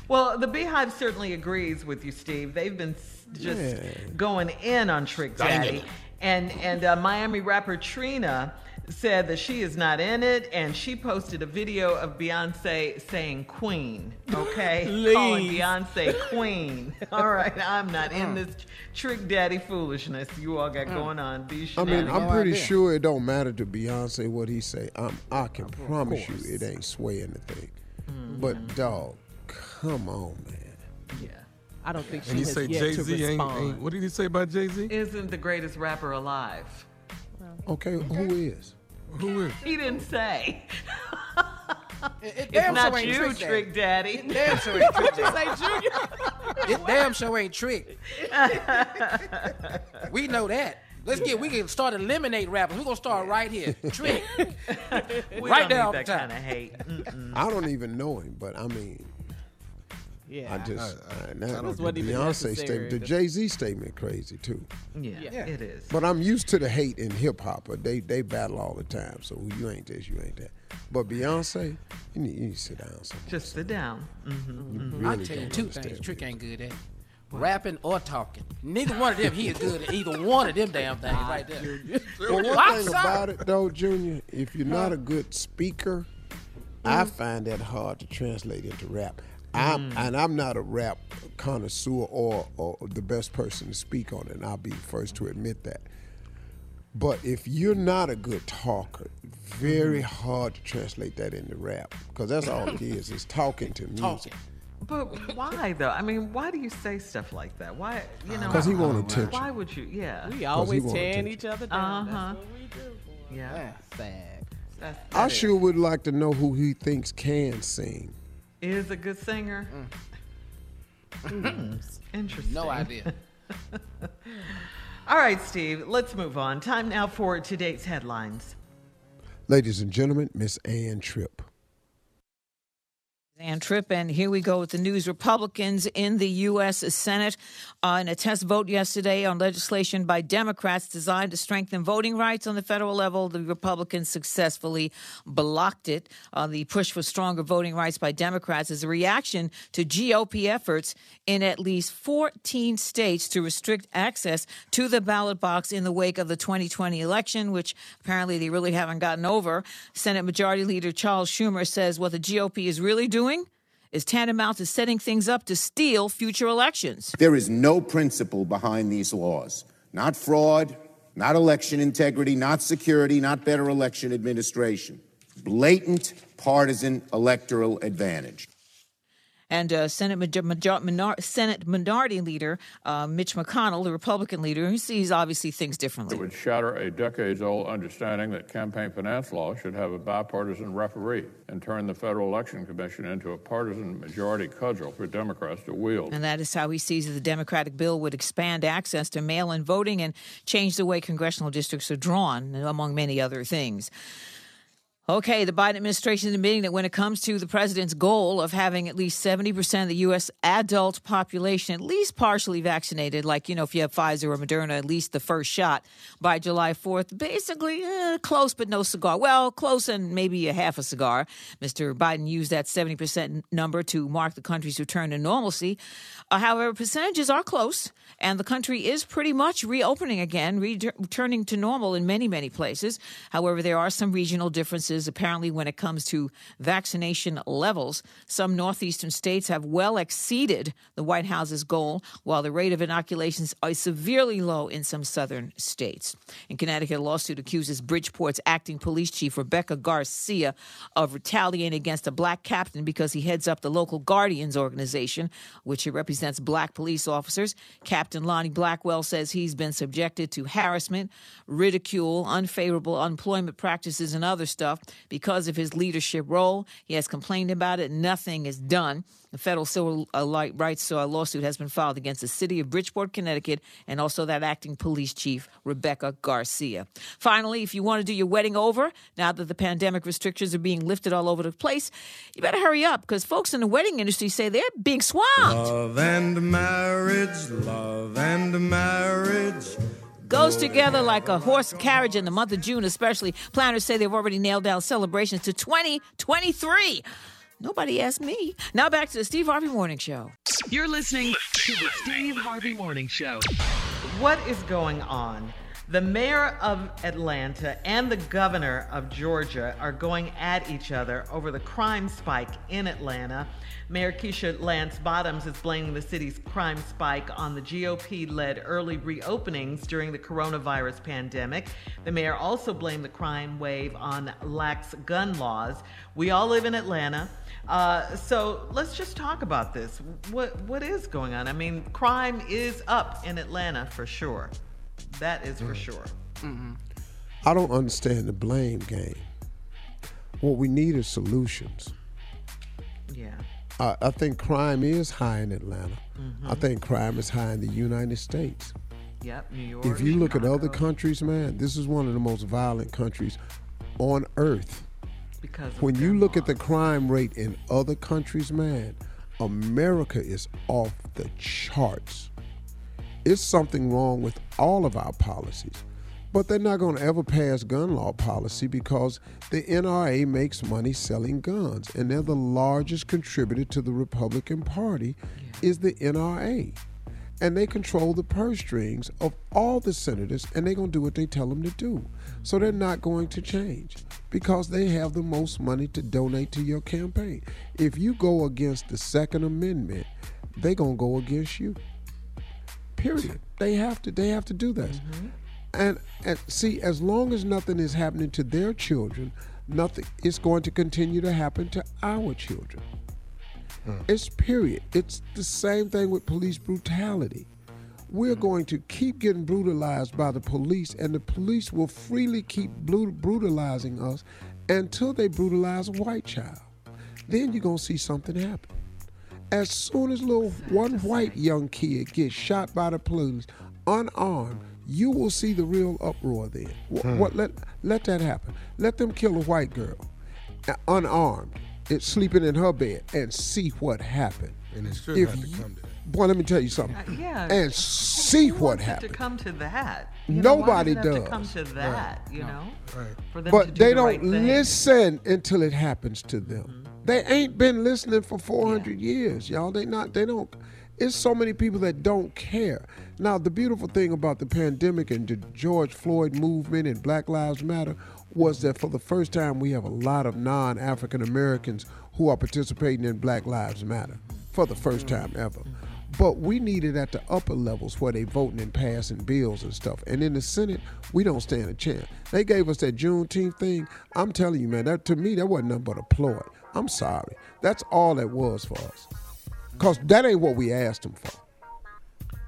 Well, the BeyHive certainly agrees with you, Steve. They've been just Yeah. going in on Trick Daddy. And and uh, Miami rapper Trina said that she is not in it, and she posted a video of Beyonce saying "Queen." Okay, calling Beyonce Queen. All right, I'm not in this Trick Daddy foolishness you all got going on. These I mean. I'm pretty sure it don't matter to Beyonce what he say. I'm, I can promise you it ain't swaying the thing. Mm-hmm. But dog, come on, man. yeah. I don't think she And you has say yet Jay to Z ain't, respond. ain't. What did he say about Jay Z? Isn't the greatest rapper alive? Okay, who is? Who is? He didn't say. It, it It's not sure you, trick, Trick Daddy. Daddy. Damn sure ain't trick. You Daddy. say Junior? It damn sure ain't trick. we know that. Let's get. We can start eliminate rappers. We're gonna start right here. Trick. We Right don't there need that the time. kind of hate. Mm-mm. I don't even know him, but I mean, Yeah. I just uh, that, That was the what even Beyonce necessary. statement, the Jay Z statement, crazy too. Yeah, Yeah. it is. But I'm used to the hate in hip hop. But they they battle all the time. So you ain't this, you ain't that. But Beyonce, you need, you need to sit down somewhere. Just sit down. hmm You I'll really tell you two understand things. Trick ain't good at. Rapping or talking. Neither one of them he is good at either one of them damn things right there. Well, one I'm thing sorry. about it though, Junior, if you're not a good speaker, I Mm-hmm. find that hard to translate into rap. I'm, Mm. and I'm not a rap connoisseur or, or the best person to speak on it, and I'll be the first to admit that. But if you're not a good talker, very Mm-hmm. hard to translate that into rap because that's all it is. It's talking to music. Talking. But why though? I mean, why do you say stuff like that? Why, you know? Because he want attention. Why would you? Yeah. We always want tearing each other down. Uh-huh. That's what we do. Yeah. Sad. That's, I that is- sure would like to know who he thinks can sing. Is a good singer. Hmm. Interesting. No idea. All right, Steve. Let's move on. Time now for today's headlines. Ladies and gentlemen, Miss Ann Tripp. Ann Tripp, and here we go with the news. Republicans in the U.S. Senate uh, in a test vote yesterday on legislation by Democrats designed to strengthen voting rights on the federal level. The Republicans successfully blocked it. Uh, the push for stronger voting rights by Democrats is a reaction to GOP efforts in at least 14 states to restrict access to the ballot box in the wake of the 2020 election, which apparently they really haven't gotten over. Senate Majority Leader Charles Schumer says what the GOP is really doing is tantamount to setting things up to steal future elections. There is no principle behind these laws. Not fraud, not election integrity, not security, not better election administration. Blatant partisan electoral advantage. And uh, Senate, major- major- minor- Senate Minority Leader uh, Mitch McConnell, the Republican leader, he sees obviously things differently. It would shatter a decades old understanding that campaign finance law should have a bipartisan referee and turn the Federal Election Commission into a partisan majority cudgel for Democrats to wield. And that is how he sees that the Democratic bill would expand access to mail in voting and change the way congressional districts are drawn, among many other things. Okay, the Biden administration is admitting that when it comes to the president's goal of having at least 70% of the U.S. adult population at least partially vaccinated, like, you know, if you have Pfizer or Moderna, at least the first shot by July 4th, basically eh, close but no cigar. Well, close and maybe a half a cigar. Mr. Biden used that 70% number to mark the country's return to normalcy. Uh, however, percentages are close, and the country is pretty much reopening again, re- returning to normal in many, many places. However, there are some regional differences apparently when it comes to vaccination levels. Some northeastern states have well exceeded the White House's goal, while the rate of inoculations is severely low in some southern states. In Connecticut, a lawsuit accuses Bridgeport's acting police chief, Rebecca Garcia, of retaliating against a black captain because he heads up the local Guardians organization, which represents black police officers. Captain Lonnie Blackwell says he's been subjected to harassment, ridicule, unfavorable employment practices, and other stuff because of his leadership role. He has complained about it. Nothing is done. The federal civil uh, rights uh, lawsuit has been filed against the city of Bridgeport, Connecticut, and also that acting police chief, Rebecca Garcia. Finally, if you want to do your wedding over, now that the pandemic restrictions are being lifted all over the place, you better hurry up because folks in the wedding industry say they're being swamped. Love and marriage, love and marriage goes together like a horse carriage in the month of June, especially. Planners say they've already nailed down celebrations to 2023. Nobody asked me. Now back to the Steve Harvey Morning Show. You're listening to the Steve Harvey Morning Show. What is going on? The mayor of Atlanta and the governor of Georgia are going at each other over the crime spike in Atlanta. Mayor Keisha Lance Bottoms is blaming the city's crime spike on the GOP led early reopenings during the coronavirus pandemic. The mayor also blamed the crime wave on lax gun laws. We all live in Atlanta. Uh, so let's just talk about this. What what is going on? I mean, crime is up in Atlanta for sure. That is for sure. Mm-hmm. I don't understand the blame game. What we need is solutions. Yeah. I, I think crime is high in Atlanta. Mm-hmm. I think crime is high in the United States. Yep, New York. If you look at other countries, man, this is one of the most violent countries on earth. Because when you look at the crime rate in other countries, man, America is off the charts. It's something wrong with all of our policies. But they're not going to ever pass gun law policy because the NRA makes money selling guns, and they're the largest contributor to the Republican Party is the NRA. And they control the purse strings of all the senators, and they're going to do what they tell them to do. So they're not going to change because they have the most money to donate to your campaign. If you go against the Second Amendment, they're going to go against you. Period. They have to. They have to do that. Mm-hmm. And and see, as long as nothing is happening to their children, nothing is going to continue to happen to our children. It's period. It's the same thing with police brutality. We're hmm. going to keep getting brutalized by the police, and the police will freely keep brutalizing us until they brutalize a white child. Then you're going to see something happen. As soon as little one white young kid gets shot by the police unarmed, you will see the real uproar then. Wh- Hmm. What let let that happen? Let them kill a white girl, uh, unarmed, it's sleeping in her bed, and see what happened. And it should If have to you- come to that. Boy, let me tell you something. Uh, yeah. And see Who what wants it happened. to come to that. You know, why Nobody does it have does. To come to that, you know. Right. For them to But do they the don't right thing. listen until it happens to them. They ain't been listening for 400 years, y'all. They not. They don't. It's so many people that don't care. Now, the beautiful thing about the pandemic and the George Floyd movement and Black Lives Matter was that for the first time we have a lot of non-African Americans who are participating in Black Lives Matter for the first mm-hmm. time ever. But we need it at the upper levels where they voting and passing bills and stuff. And in the Senate, we don't stand a chance. They gave us that Juneteenth thing. I'm telling you, man, that to me that wasn't nothing but a ploy. I'm sorry. That's all that was for us. Because that ain't what we asked them for.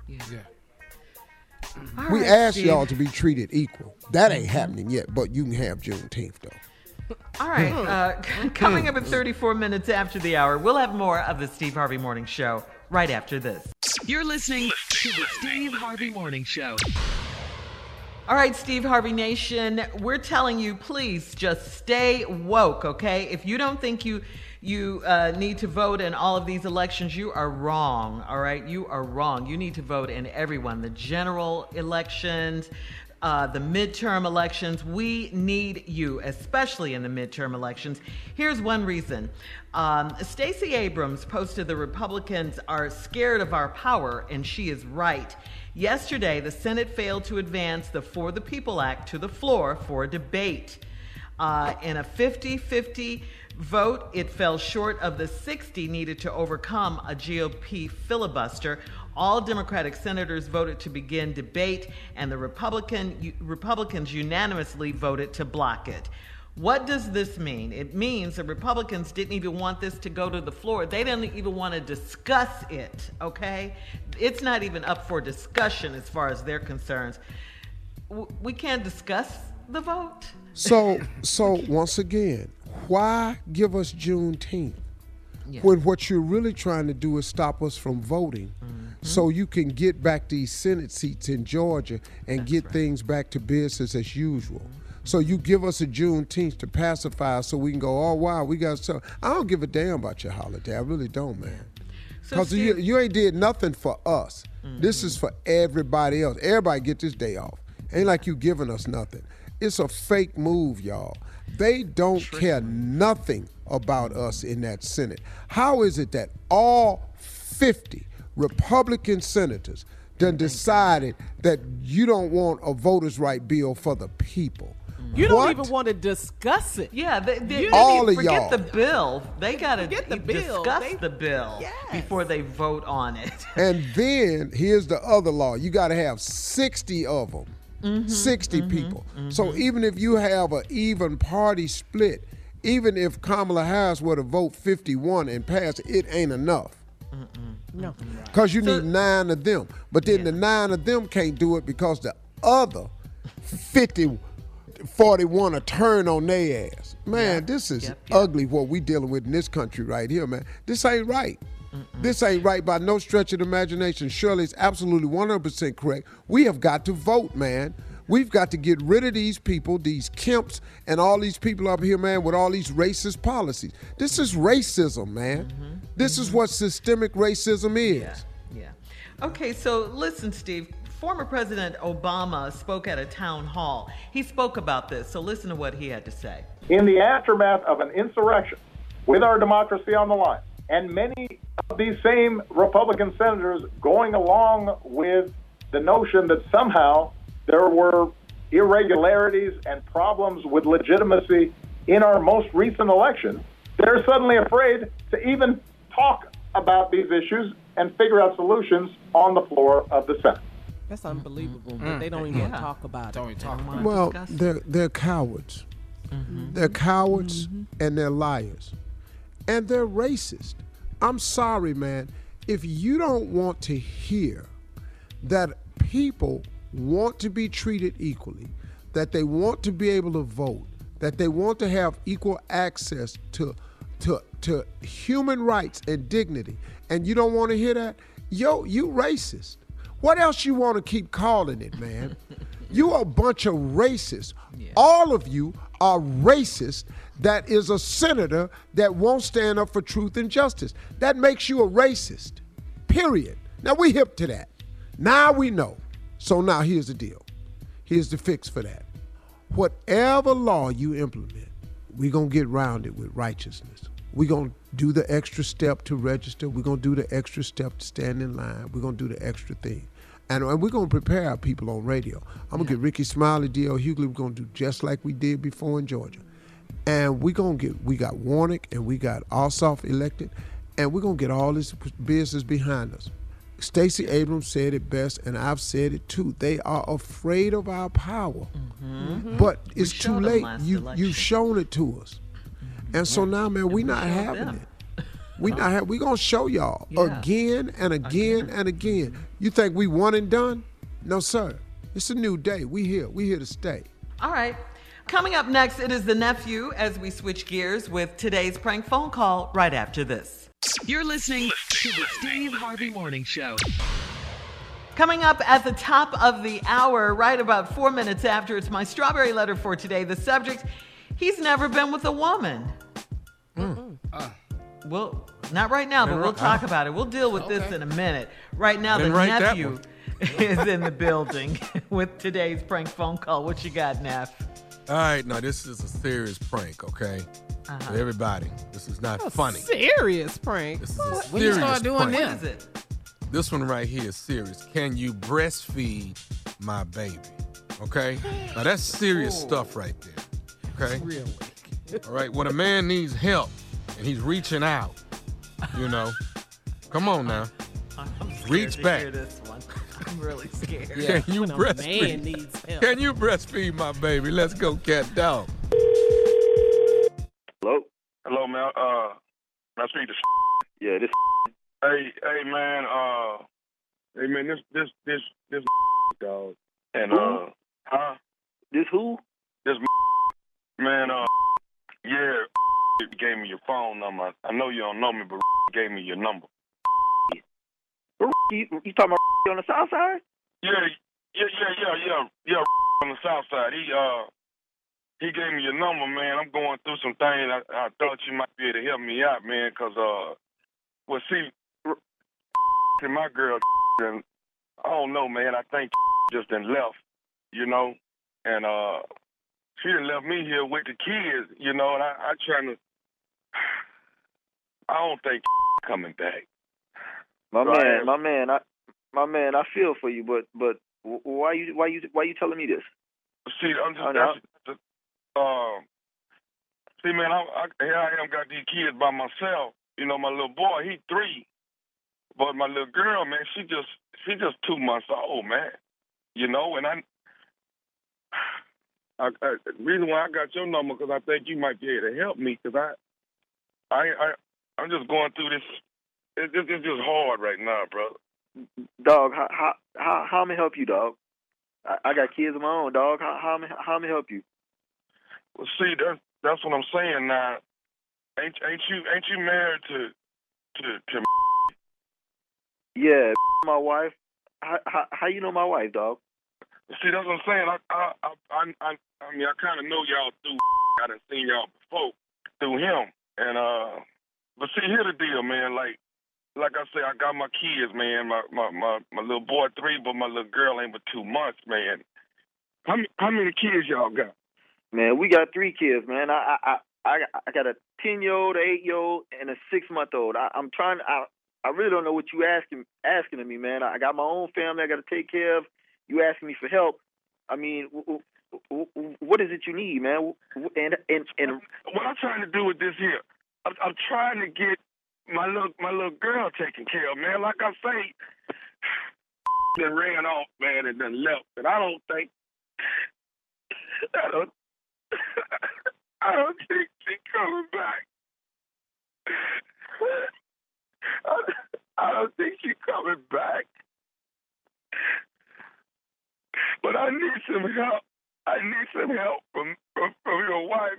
Yeah. All we right, asked Steve. y'all to be treated equal. That ain't mm-hmm. happening yet, but you can have Juneteenth, though. All right. Hmm. Uh, hmm. coming up at 34 minutes after the hour, we'll have more of the Steve Harvey Morning Show right after this. You're listening to the Steve Harvey Morning Show. All right, Steve Harvey Nation, we're telling you, please just stay woke, okay? If you don't think you you uh, need to vote in all of these elections, you are wrong. All right, you are wrong. You need to vote in everyone, the general elections, uh, the midterm elections. We need you, especially in the midterm elections. Here's one reason. Um, Stacey Abrams posted the Republicans are scared of our power, and she is right. Yesterday, the Senate failed to advance the For the People Act to the floor for debate. Uh, in a 50 50 vote, it fell short of the 60 needed to overcome a GOP filibuster. All Democratic senators voted to begin debate, and the Republican, Republicans unanimously voted to block it. What does this mean? It means the Republicans didn't even want this to go to the floor. They didn't even want to discuss it, okay? It's not even up for discussion as far as they're concerned. We can't discuss the vote. So, so once again, why give us Juneteenth Yeah. when what you're really trying to do is stop us from voting, mm-hmm. so you can get back these Senate seats in Georgia and get things back to business as usual. So you give us a Juneteenth to pacify us, so we can go. Oh wow, we got so. I don't give a damn about your holiday. I really don't, man. So, Because you, you ain't did nothing for us. This is for everybody else. Everybody get this day off. Ain't like you giving us nothing. It's a fake move, y'all. They don't care nothing about us in that Senate. How is it that all 50 Republican senators done decided that you don't want a voters' right bill for the people? You don't What? even want to discuss it. Yeah, they, they, You they All need- of forget y'all. the bill. They got to Forget the bill. discuss They- the bill before they vote on it. And then here's the other law. You got to have 60 of them. Mm-hmm, 60 people. So even if you have an even party split, even if Kamala Harris were to vote 51 and pass, it ain't enough. No. Because you need nine of them. But then the nine of them can't do it because the other 50, 41 are turn on their ass. Man, this is ugly what we dealing with in this country right here, man. This ain't right. This ain't right by no stretch of the imagination. Shirley is absolutely 100% correct. We have got to vote, man. We've got to get rid of these people, these Kemps, and all these people up here, man, with all these racist policies. This is racism, man. Mm-hmm. This is mm-hmm. what systemic racism is. Yeah. Okay, so listen, Steve. Former President Obama spoke at a town hall. He spoke about this, so listen to what he had to say. in the aftermath of an insurrection with our democracy on the line, and many of these same Republican senators going along with the notion that somehow there were irregularities and problems with legitimacy in our most recent election, they're suddenly afraid to even talk about these issues and figure out solutions on the floor of the Senate. That's mm-hmm. unbelievable. But mm. they don't even Yeah. talk about Don't it. even talk about it. Well, they're they're cowards. Mm-hmm. They're cowards mm-hmm. and they're liars. And they're racist. I'm sorry, man. If you don't want to hear that people want to be treated equally, that they want to be able to vote, that they want to have equal access to to to human rights and dignity, and you don't want to hear that, yo, you racist. What else you want to keep calling it, man? you a bunch of racists. All of you are racist. That is a senator that won't stand up for truth and justice. That makes you a racist. Period. Now we hip to that. Now we know. So now here's the deal. Here's the fix for that. Whatever law you implement, we're gonna get round it with righteousness. We're gonna do the extra step to register. We're gonna do the extra step to stand in line. We're gonna do the extra thing. And, and we're gonna prepare our people on radio. I'm gonna get Rickey Smiley, D.L. Hughley. We're gonna do just like we did before in Georgia. And we're gonna get we got Warnock and we got Ossoff elected, and we're gonna get all this business behind us. Stacey Abrams said it best, and I've said it too. They are afraid of our power, mm-hmm. but it's too late. You election. you've shown it to us, and so now, man, we're not having them. it. We not have, we gonna show y'all Yeah. again and again and again. You think we one and done? No, sir. It's a new day. We here. We here to stay. All right. Coming up next, it is the nephew as we switch gears with today's prank phone call right after this. You're listening to the Steve Harvey Morning Show. Coming up at the top of the hour, right about four minutes after, it's my strawberry letter for today. The subject, he's never been with a woman. Well, not right now, but we'll right- talk ah. about it. We'll deal with this in a minute. Right now, Didn't the write nephew is in the building with today's prank phone call. What you got, Neff? All right, now this is a serious prank, okay? Uh-huh. Everybody, this is not funny. Serious prank. This is a When you start doing prank. them? What is it? This one right here is serious. Can you breastfeed my baby? Okay? Now that's serious stuff right there. Okay? Really? All right. When a man needs help and he's reaching out, you know, come on now. I'm scared Reach to back. hear this one. I'm really scared. Can you When a breastfeed? man needs help. Can you breastfeed my baby? Let's go, cat dog. Hello? Hello, man. Uh, I speak to. Yeah, this. Hey, hey, man. Uh, hey, man. This, this, this, this dog. And Who? uh, huh? This who? This man. Uh, yeah. Gave me your phone number. I know you don't know me, but he gave me your number. You, you talking about on the south side? Yeah, yeah, yeah, yeah, yeah, yeah. On the south side, he uh, he gave me your number, man. I'm going through some things. I, I thought you might be able to help me out, man, 'cause uh, well, see, and my girl, and I don't know, man. I think just done left, you know, and uh, she done left me here with the kids, you know, and I, I trying to. I don't think coming back. My So man, my man, I, my man, I feel for you, but but wh- why you why you why you telling me this? See, I'm just know. that's, um. See, man, I, I here I am got these kids by myself. You know, my little boy, he three, but my little girl, man, she just she just two months old, man. You know, and I. I, I the reason why I got your number because I think you might be able to help me because I, I, I, I'm just going through this. It's just, it's just hard right now, brother. Dog, how how how how me help you, dog? I, I got kids of my own, dog. How how me how me help you? Well, see, that's that's what I'm saying now. Ain't ain't you ain't you married to to to Yeah, my wife. How how, how you know my wife, dog? See, that's what I'm saying. I, I, I, I, I, mean, I kind of know y'all through. I done seen y'all before through him, and uh, but see, here the deal, man. Like, like I say, I got my kids, man. My, my, my, my little boy three, but my little girl ain't but two months, man. How how many kids y'all got? Man, we got three kids, man. I I I, I got a ten year old, eight year old, and a six month old. I, I'm trying. I I really don't know what you asking asking of me, man. I got my own family I got to take care of. You asking me for help? I mean, what is it you need, man? And and and What I'm trying to do with this here, I'm, I'm trying to get my little my little girl taken care of, man. Like I say, then ran off, man, and then left. And I don't think I don't I don't think she coming back. I, I don't think she coming back. But I need some help. I need some help from from, from your wife.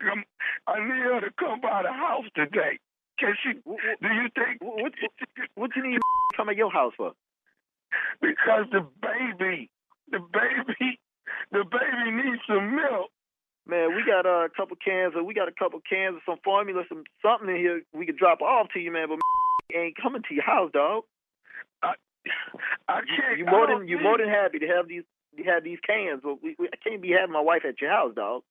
Come, I need her to come by the house today. Can she? Do you think? What, what you need to come at your house for? Because the baby, the baby, the baby needs some milk. Man, we got uh, a couple cans of we got a couple cans of some formula, some something in here we could drop off to you, man. But ain't coming to your house, dog. I, can't. You more than you more than happy to have these have these cans, but we, we I can't be having my wife at your house, dog.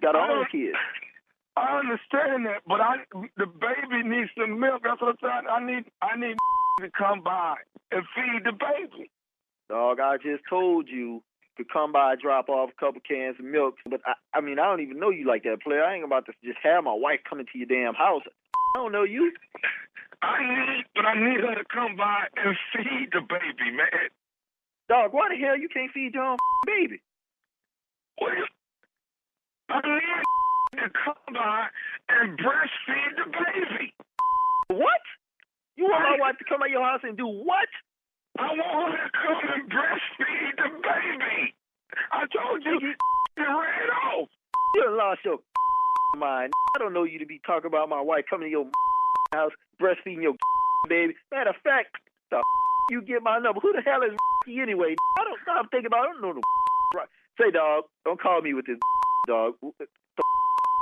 Got our own kids. I understand that, but I the baby needs some milk. That's what I'm saying. I need I need to come by and feed the baby. Dog, I just told you to come by, drop off a couple cans of milk. But I, I mean, I don't even know you like that, player. I ain't about to just have my wife coming to your damn house. I don't know you. I need, but I need her to come by and feed the baby, man. Dog, why the hell you can't feed your own baby? What is, I need to come by and breastfeed the baby. What? You want my wife to come at your house and do what? I want her to come and breastfeed the baby. I told you, you ran off. You lost your mind. I don't know you to be talking about my wife coming to your house breastfeeding your baby. Matter of fact, the you get my number. Who the hell is anyway? I don't stop thinking about. I don't know the right. Say, dog, don't call me with this dog. The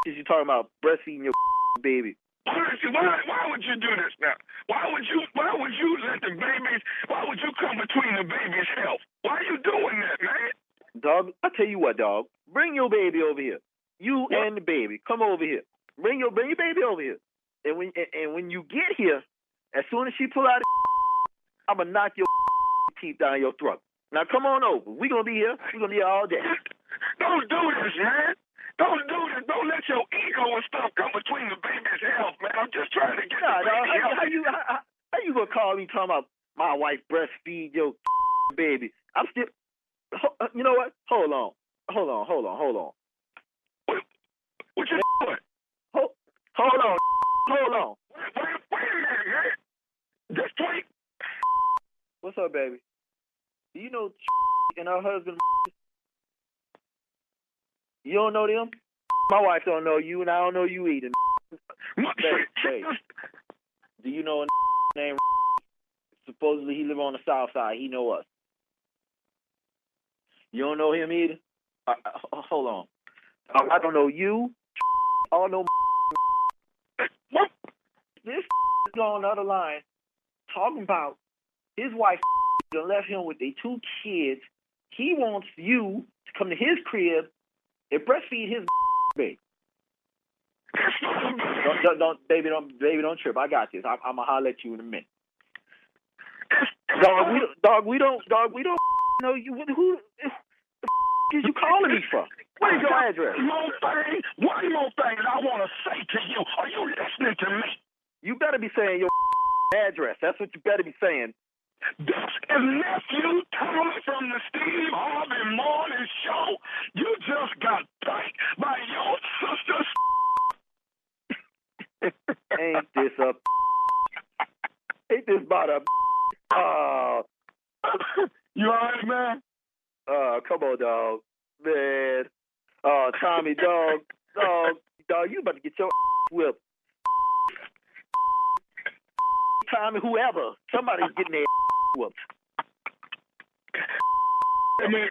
is you talking about breastfeeding your baby? Why, why, why would you do this now? Why would you? Why would you let the babies? Why would you come between the baby's health? Why are you doing that, man? Dog, I tell you what, dog. Bring your baby over here. You and the baby, come over here. Bring your bring your baby over here. And when and, when you get here, as soon as she pull out, I'm gonna knock your teeth down your throat. Now come on over. We gonna be here. We gonna be here all day. Don't do this, man. Don't do this. Don't let your ego and stuff come between the baby's health, man. I'm just trying to get Nah, the baby How, how you how, how you gonna call me talking about my wife breastfeed your baby? I'm still. uh, You know what? Hold on. Hold on. Hold on. Hold on. What you doing? Hold, hold on. Hold on. Wait, wait a minute, man. Just wait. What's up, baby? Do you know and her husband? You don't know them? My wife don't know you, and I don't know you either. Babe, do you know a name? Supposedly he live on the south side. He know us. You don't know him either. Uh, uh, hold on. I, I don't know you. I don't know. This is on the other line talking about his wife done left him with their two kids. He wants you to come to his crib and breastfeed his baby. Don't, don't, don't, baby, don't, baby, don't trip. I got this. I'm, I'm gonna holler at you in a minute. Dog, we, dog, we don't, dog, we don't know you. Who, the is you calling me for? What is your address? One more thing, one more thing I want to say to you. Are you listening to me? You better be saying your address. That's what you better be saying. This is nephew Tommy from the Steve Harvey Morning Show. You just got pranked by your sister's. Ain't this a? Ain't this about a? Uh, you alright, man? Uh, come on, dog, man. Uh, Tommy, dog, dog, dog, you about to get your whipped. Tommy, whoever, somebody's getting their whooped. I mean,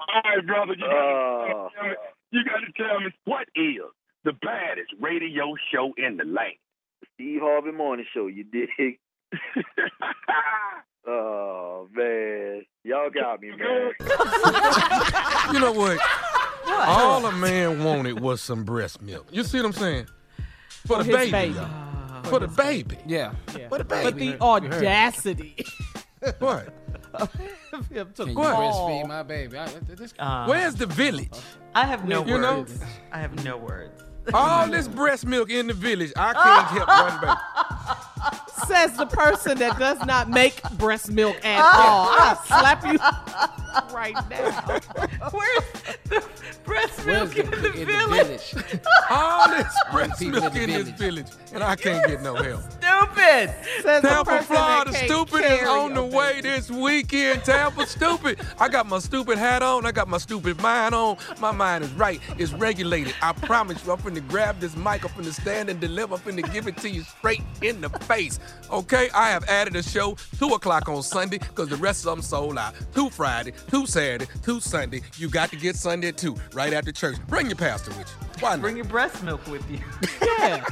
all right, brother. You Uh, got, to tell me, you got to tell me what is the baddest radio show in the land? Steve Harvey Morning Show, you dig? oh man, y'all got me, man. You know what? All a man wanted was some breast milk. You see what I'm saying? For, For the baby. baby. though. For the baby. Yeah. For the baby. But the audacity. What? of him to Can call. breastfeed my baby? I, this, Uh, Where's the village? I have no You know? words. I have no words. All this breast milk in the village. I can't help one baby. Says the person that does not make breast milk at oh. all. I'll slap you right now. Where's the breast milk in the- the, in the village? All this breast people milk in in this village, and I can't get no help. Stupid. Says Tampa, Florida, stupid is on the a way this weekend. Tampa, stupid. I got my stupid hat on. I got my stupid mind on. My mind is right. It's regulated. I promise you, I'm finna grab this mic. I'm finna stand and deliver. I'm finna give it to you straight in the face. Okay? I have added a show, 2 o'clock on Sunday, because the rest of them sold out. Two Friday, two Saturday, two Sunday. You got to get Sunday too, right after church. Bring your pastor with you. Why not? Bring your breast milk with you. Yeah.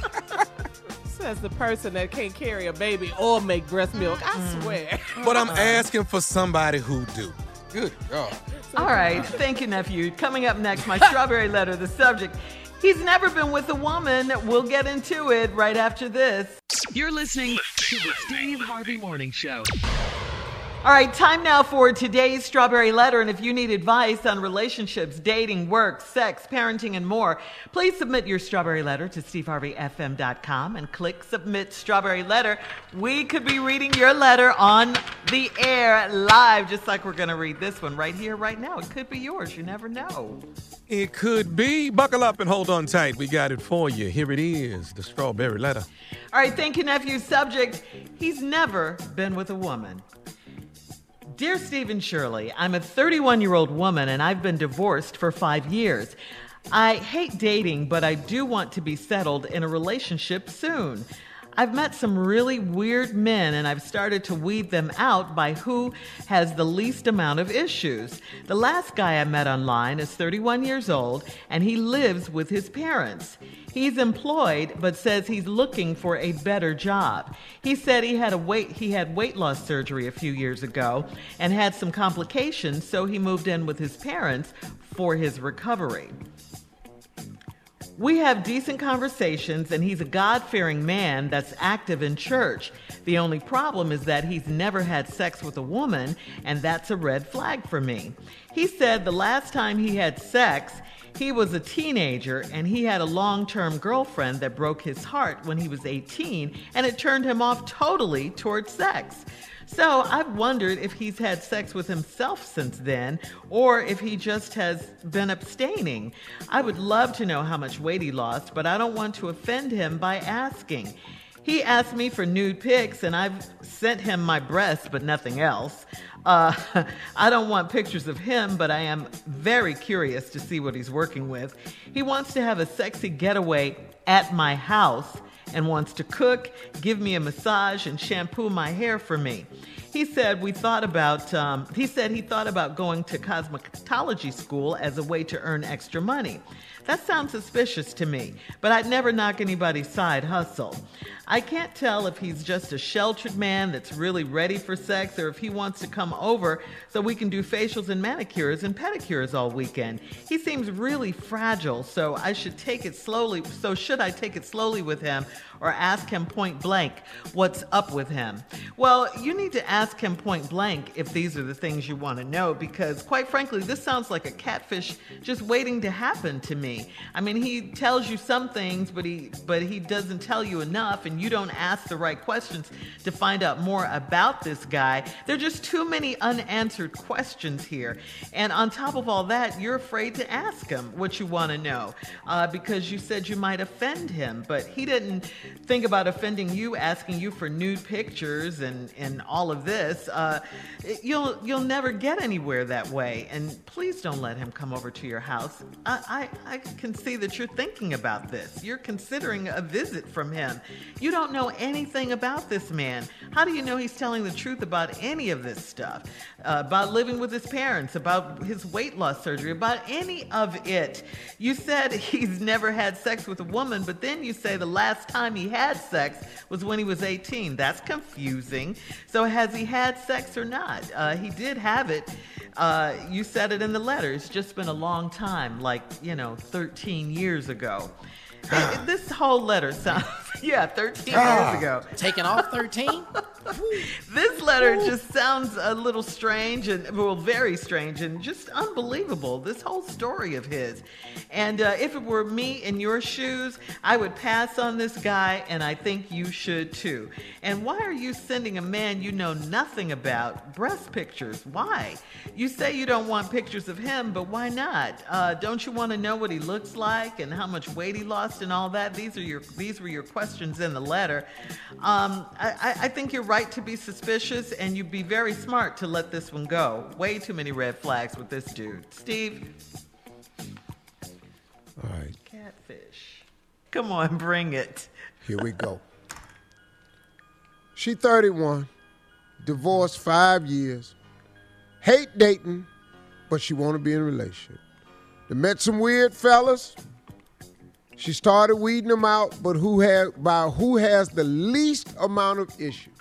Says the person that can't carry a baby or make breast milk. I swear. But I'm uh-uh. asking for somebody who do. Good God. All right. Thank you, nephew. Coming up next, my strawberry letter. The subject. He's never been with a woman. We'll get into it right after this. You're listening to the Steve Harvey Morning Show. All right, time now for today's Strawberry Letter. And if you need advice on relationships, dating, work, sex, parenting, and more, please submit your Strawberry Letter to steveharveyfm.com and click Submit Strawberry Letter. We could be reading your letter on the air live, just like we're going to read this one right here, right now. It could be yours. You never know. It could be. Buckle up and hold on tight. We got it for you. Here it is the strawberry letter. All right, thank you, nephew. Subject He's never been with a woman. Dear Stephen Shirley, I'm a 31 year old woman and I've been divorced for five years. I hate dating, but I do want to be settled in a relationship soon. I've met some really weird men and I've started to weed them out by who has the least amount of issues. The last guy I met online is 31 years old and he lives with his parents. He's employed but says he's looking for a better job. He said he had a weight he had weight loss surgery a few years ago and had some complications, so he moved in with his parents for his recovery. We have decent conversations, and he's a God fearing man that's active in church. The only problem is that he's never had sex with a woman, and that's a red flag for me. He said the last time he had sex, he was a teenager and he had a long term girlfriend that broke his heart when he was 18, and it turned him off totally towards sex. So I've wondered if he's had sex with himself since then, or if he just has been abstaining. I would love to know how much weight he lost, but I don't want to offend him by asking. He asked me for nude pics, and I've sent him my breasts, but nothing else. Uh, I don't want pictures of him, but I am very curious to see what he's working with. He wants to have a sexy getaway at my house and wants to cook, give me a massage, and shampoo my hair for me. He said we thought about. Um, he said he thought about going to cosmetology school as a way to earn extra money. That sounds suspicious to me, but I'd never knock anybody's side hustle. I can't tell if he's just a sheltered man that's really ready for sex or if he wants to come over so we can do facials and manicures and pedicures all weekend. He seems really fragile, so I should take it slowly. So, should I take it slowly with him or ask him point blank what's up with him? Well, you need to ask him point blank if these are the things you want to know because, quite frankly, this sounds like a catfish just waiting to happen to me. I mean, he tells you some things, but he but he doesn't tell you enough, and you don't ask the right questions to find out more about this guy. There are just too many unanswered questions here, and on top of all that, you're afraid to ask him what you want to know uh, because you said you might offend him, but he didn't think about offending you, asking you for nude pictures and and all of this. Uh, you'll you'll never get anywhere that way, and please don't let him come over to your house. I, I, I can see that you're thinking about this. You're considering a visit from him. You don't know anything about this man. How do you know he's telling the truth about any of this stuff? Uh, about living with his parents, about his weight loss surgery, about any of it. You said he's never had sex with a woman, but then you say the last time he had sex was when he was 18. That's confusing. So has he had sex or not? Uh, he did have it. Uh, you said it in the letter. It's just been a long time, like, you know, 13 years ago. This whole letter sounds, yeah, 13 Ah. years ago. Taking off 13? This letter just sounds a little strange and, well, very strange and just unbelievable. This whole story of his. And uh, if it were me in your shoes, I would pass on this guy, and I think you should too. And why are you sending a man you know nothing about breast pictures? Why? You say you don't want pictures of him, but why not? Uh, don't you want to know what he looks like and how much weight he lost and all that? These are your these were your questions in the letter. Um, I, I- I think you're right to be suspicious, and you'd be very smart to let this one go. Way too many red flags with this dude, Steve. All right, Catfish. Come on, bring it. here we go. She 31, divorced five years, hate dating, but she want to be in a relationship. They met some weird fellas. She started weeding them out, but who has by who has the least amount of issues.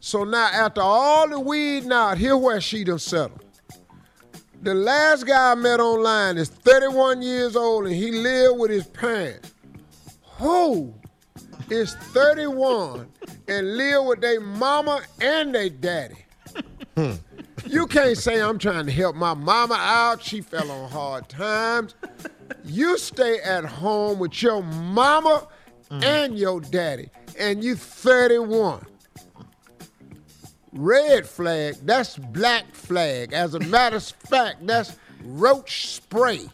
So now, after all the weeding out, here where she done settled. The last guy I met online is 31 years old and he lived with his parents. Who is 31 and live with their mama and their daddy? You can't say I'm trying to help my mama out. She fell on hard times. You stay at home with your mama mm. and your daddy, and you 31. Red flag, that's black flag. As a matter of fact, that's roach spray.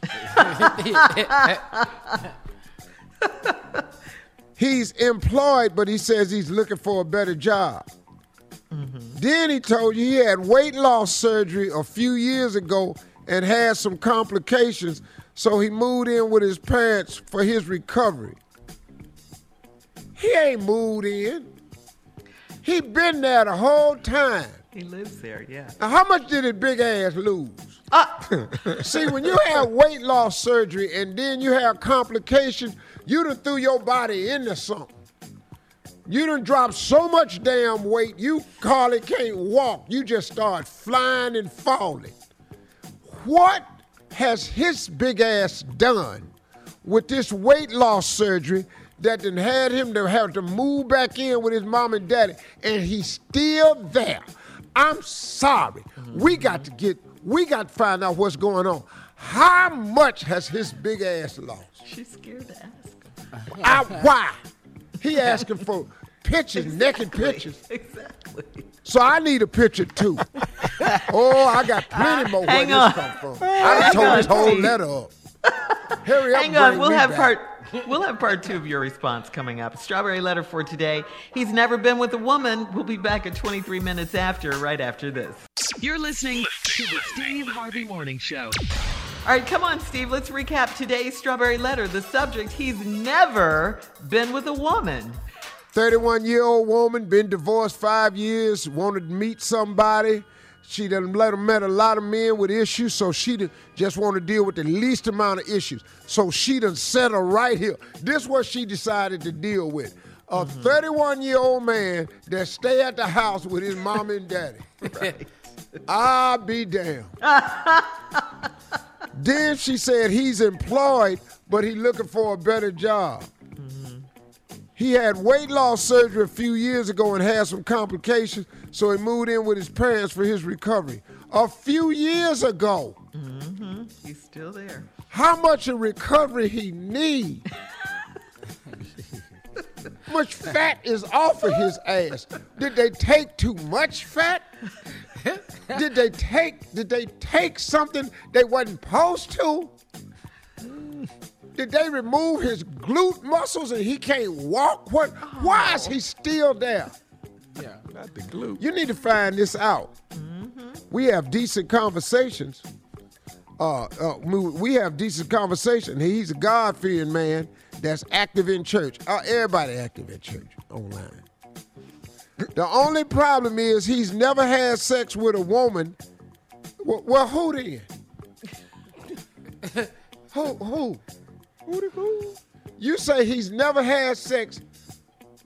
he's employed, but he says he's looking for a better job. Then he told you he had weight loss surgery a few years ago and had some complications, so he moved in with his parents for his recovery. He ain't moved in. He been there the whole time. He lives there, yeah. Now, how much did his big ass lose? Uh, See, when you have weight loss surgery and then you have complications, you done threw your body into something. You done dropped so much damn weight, you hardly can't walk. You just start flying and falling. What has his big ass done with this weight loss surgery that done had him to have to move back in with his mom and daddy, and he's still there? I'm sorry. We got to get, we got to find out what's going on. How much has his big ass lost? She's scared to ask. I, why? He asking for pictures, naked pictures. Exactly. So I need a picture too. oh, I got plenty uh, more where Hang this come from. I done tore this on, whole letter up. Hurry up, Hang on, we'll have back. part we'll have part two of your response coming up. Strawberry letter for today. He's never been with a woman. We'll be back at 23 minutes after, right after this. You're listening to the Steve Harvey Morning Show. All right, come on, Steve. Let's recap today's strawberry letter. The subject: He's never been with a woman. 31 year old woman, been divorced five years, wanted to meet somebody. She done let her met a lot of men with issues, so she just want to deal with the least amount of issues. So she done set her right here. This what she decided to deal with. A mm-hmm. 31 year old man that stay at the house with his mom and daddy. I'll be damned. then she said he's employed, but he looking for a better job. Mm-hmm. He had weight loss surgery a few years ago and had some complications, so he moved in with his parents for his recovery. A few years ago. Mm-hmm. He's still there. How much of recovery he need? How much fat is off of his ass? Did they take too much fat? Did they take did they take something they wasn't supposed to? Did they remove his glute muscles and he can't walk? What why is he still there? Yeah. Not the glue. You need to find this out. We have decent conversations. Uh, uh, we, we have decent conversation. He's a God-fearing man that's active in church. Uh, everybody active in church online. The only problem is he's never had sex with a woman. Well, well who then? who? Who? Who who? You say he's never had sex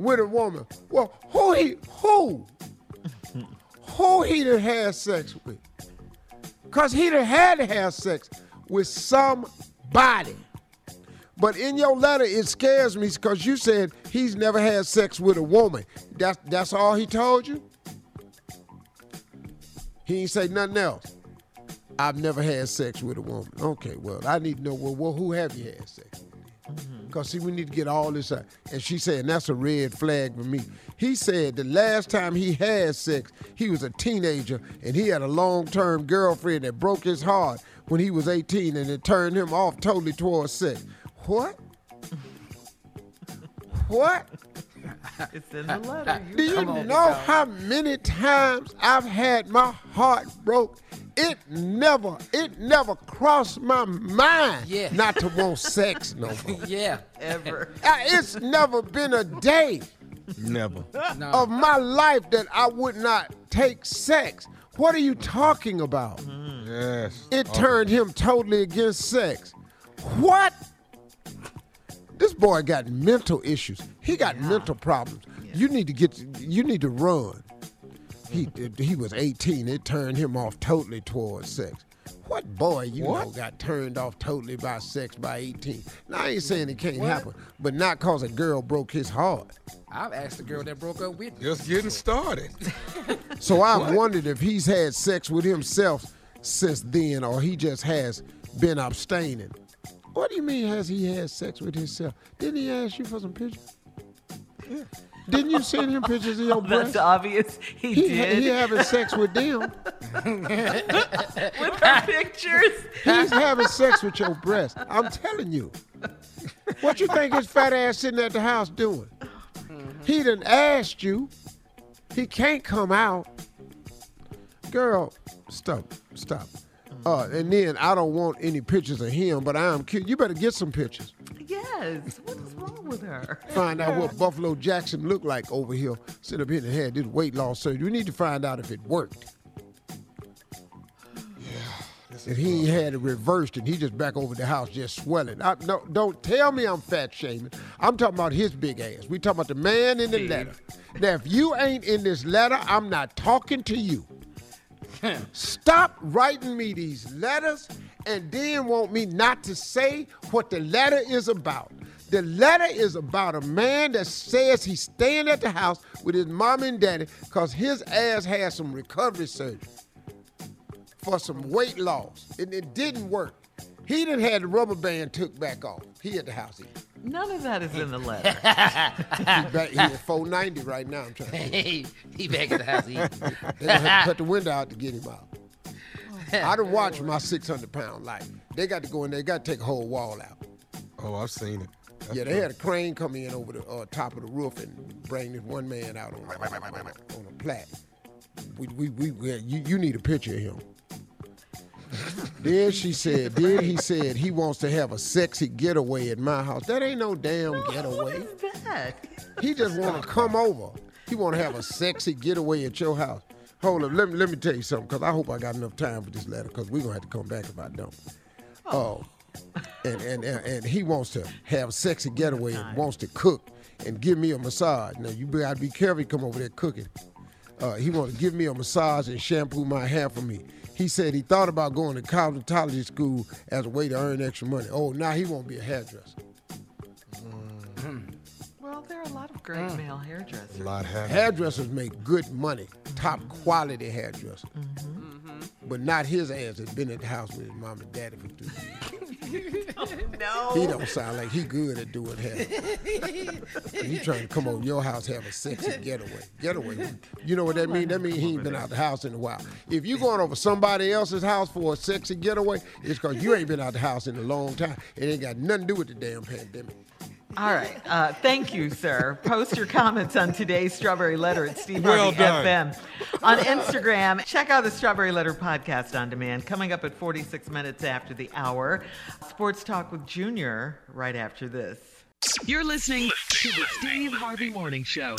with a woman. Well, who he? Who? who he done had sex with? Cause he done had to have sex with somebody. But in your letter, it scares me because you said he's never had sex with a woman. That's that's all he told you. He ain't say nothing else. I've never had sex with a woman. Okay, well, I need to know well, well who have you had sex with? Mm-hmm. Because, see, we need to get all this out. And she said, that's a red flag for me. He said the last time he had sex, he was a teenager and he had a long term girlfriend that broke his heart when he was 18 and it turned him off totally towards sex. What? What? It's in the letter. Do you know how many times I've had my heart broke? It never, it never crossed my mind Yeah. not to want sex no more. yeah. Ever. It's never been a day Never. of my life that I would not take sex. What are you talking about? Mm. Yes. It turned him totally against sex. What? This boy got mental issues. He got mental problems. You need to get. You need to run. He he was 18. It turned him off totally towards sex. What boy you What? know got turned off totally by sex by 18? Now I ain't saying it can't What? happen, but not cause a girl broke his heart. I've asked the girl that broke up with me. Just getting started. So I've wondered if he's had sex with himself since then, or he just has been abstaining. What do you mean has he had sex with himself? Didn't he ask you for some pictures? Didn't you send him pictures of your breasts? That's obvious. He, He, did. he having sex with them. with her pictures. He's having sex with your breast. I'm telling you. What you think his fat ass sitting at the house doing? He done asked you. He can't come out. Girl, stop, stop. Uh, and then I don't want any pictures of him, but I am cute. You better get some pictures. Yes. What is wrong with her? Find out what Buffalo Jackson looked like over here. Sit up here and had this weight loss surgery. We need to find out if it worked. Yeah. If he ain't had it reversed and he just back over the house just swelling. I, no, don't tell me I'm fat shaming. I'm talking about his big ass. We talking about the man in the letter. Now, if you ain't in this letter, I'm not talking to you. Stop writing me these letters and then want me not to say what the letter is about. The letter is about a man that says he's staying at the house with his mom and daddy because his ass had some recovery surgery for some weight loss, and it didn't work. He done had the rubber band took back off. He at the house. None of that is in the letter. he, back, he at 490 right now. I'm trying to He, he back at the house eating. They gonna have to cut the window out to get him out. I done watched my 600 pound life. They got to go in there, got to take a whole wall out. Oh, I've seen it. yeah, they had a crane come in over the uh, top of the roof and bring this one man out on, on a plat. We, we, we, we- you, you need a picture of him. then she said, then he said he wants to have a sexy getaway at my house. That ain't no damn getaway. What is that? He just want to come over. He want to have a sexy getaway at your house. Hold up, let me let me tell you something, cause I hope I got enough time for this letter, cause we're gonna have to come back if I don't. Oh, and and and, and he wants to have a sexy getaway and wants to cook and give me a massage. Now you gotta be careful. You come over there cooking. Uh, he want to give me a massage and shampoo my hair for me. He said he thought about going to cosmetology school as a way to earn extra money. Oh, now he won't be a hairdresser. Hmm. Well, there are a lot of great hmm. male hairdressers. A lot happening. Hairdressers make good money, top quality hairdressers. Mm-hmm. But not his ass that's been at the house with his mom and daddy for two years. no. He don't sound like he good at doing. And you trying to come over your house have a sexy getaway. Getaway. You know what that mean? That mean he ain't been out the house in a while. If you going over somebody else's house for a sexy getaway, it's because you ain't been out the house in a long time. It ain't got nothing to do with the damn pandemic. All right. Uh, thank you, sir. Post your comments on today's Strawberry Letter at Steve Well Harvey done. FM. On Instagram, check out the Strawberry Letter podcast on demand. Coming up at 46 minutes after the hour. Sports Talk with Junior right after this. You're listening to the Steve Harvey Morning Show.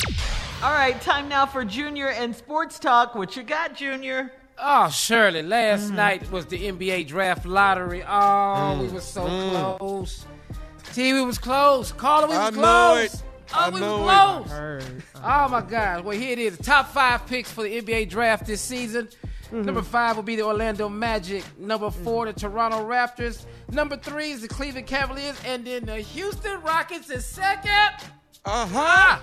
All right, time now for Junior and Sports Talk. What you got, Junior? Oh, Shirley, last night was the NBA draft lottery. Oh, we were so Mm. close. T, we was close. Carla, we was I close. know it. Oh, I we know was it. close. Oh my God. Well, here it is. The top five picks for the NBA draft this season. Mm-hmm. Number five will be the Orlando Magic. Number four, the Toronto Raptors. Number three is the Cleveland Cavaliers. And then the Houston Rockets is second. Uh-huh. Ah,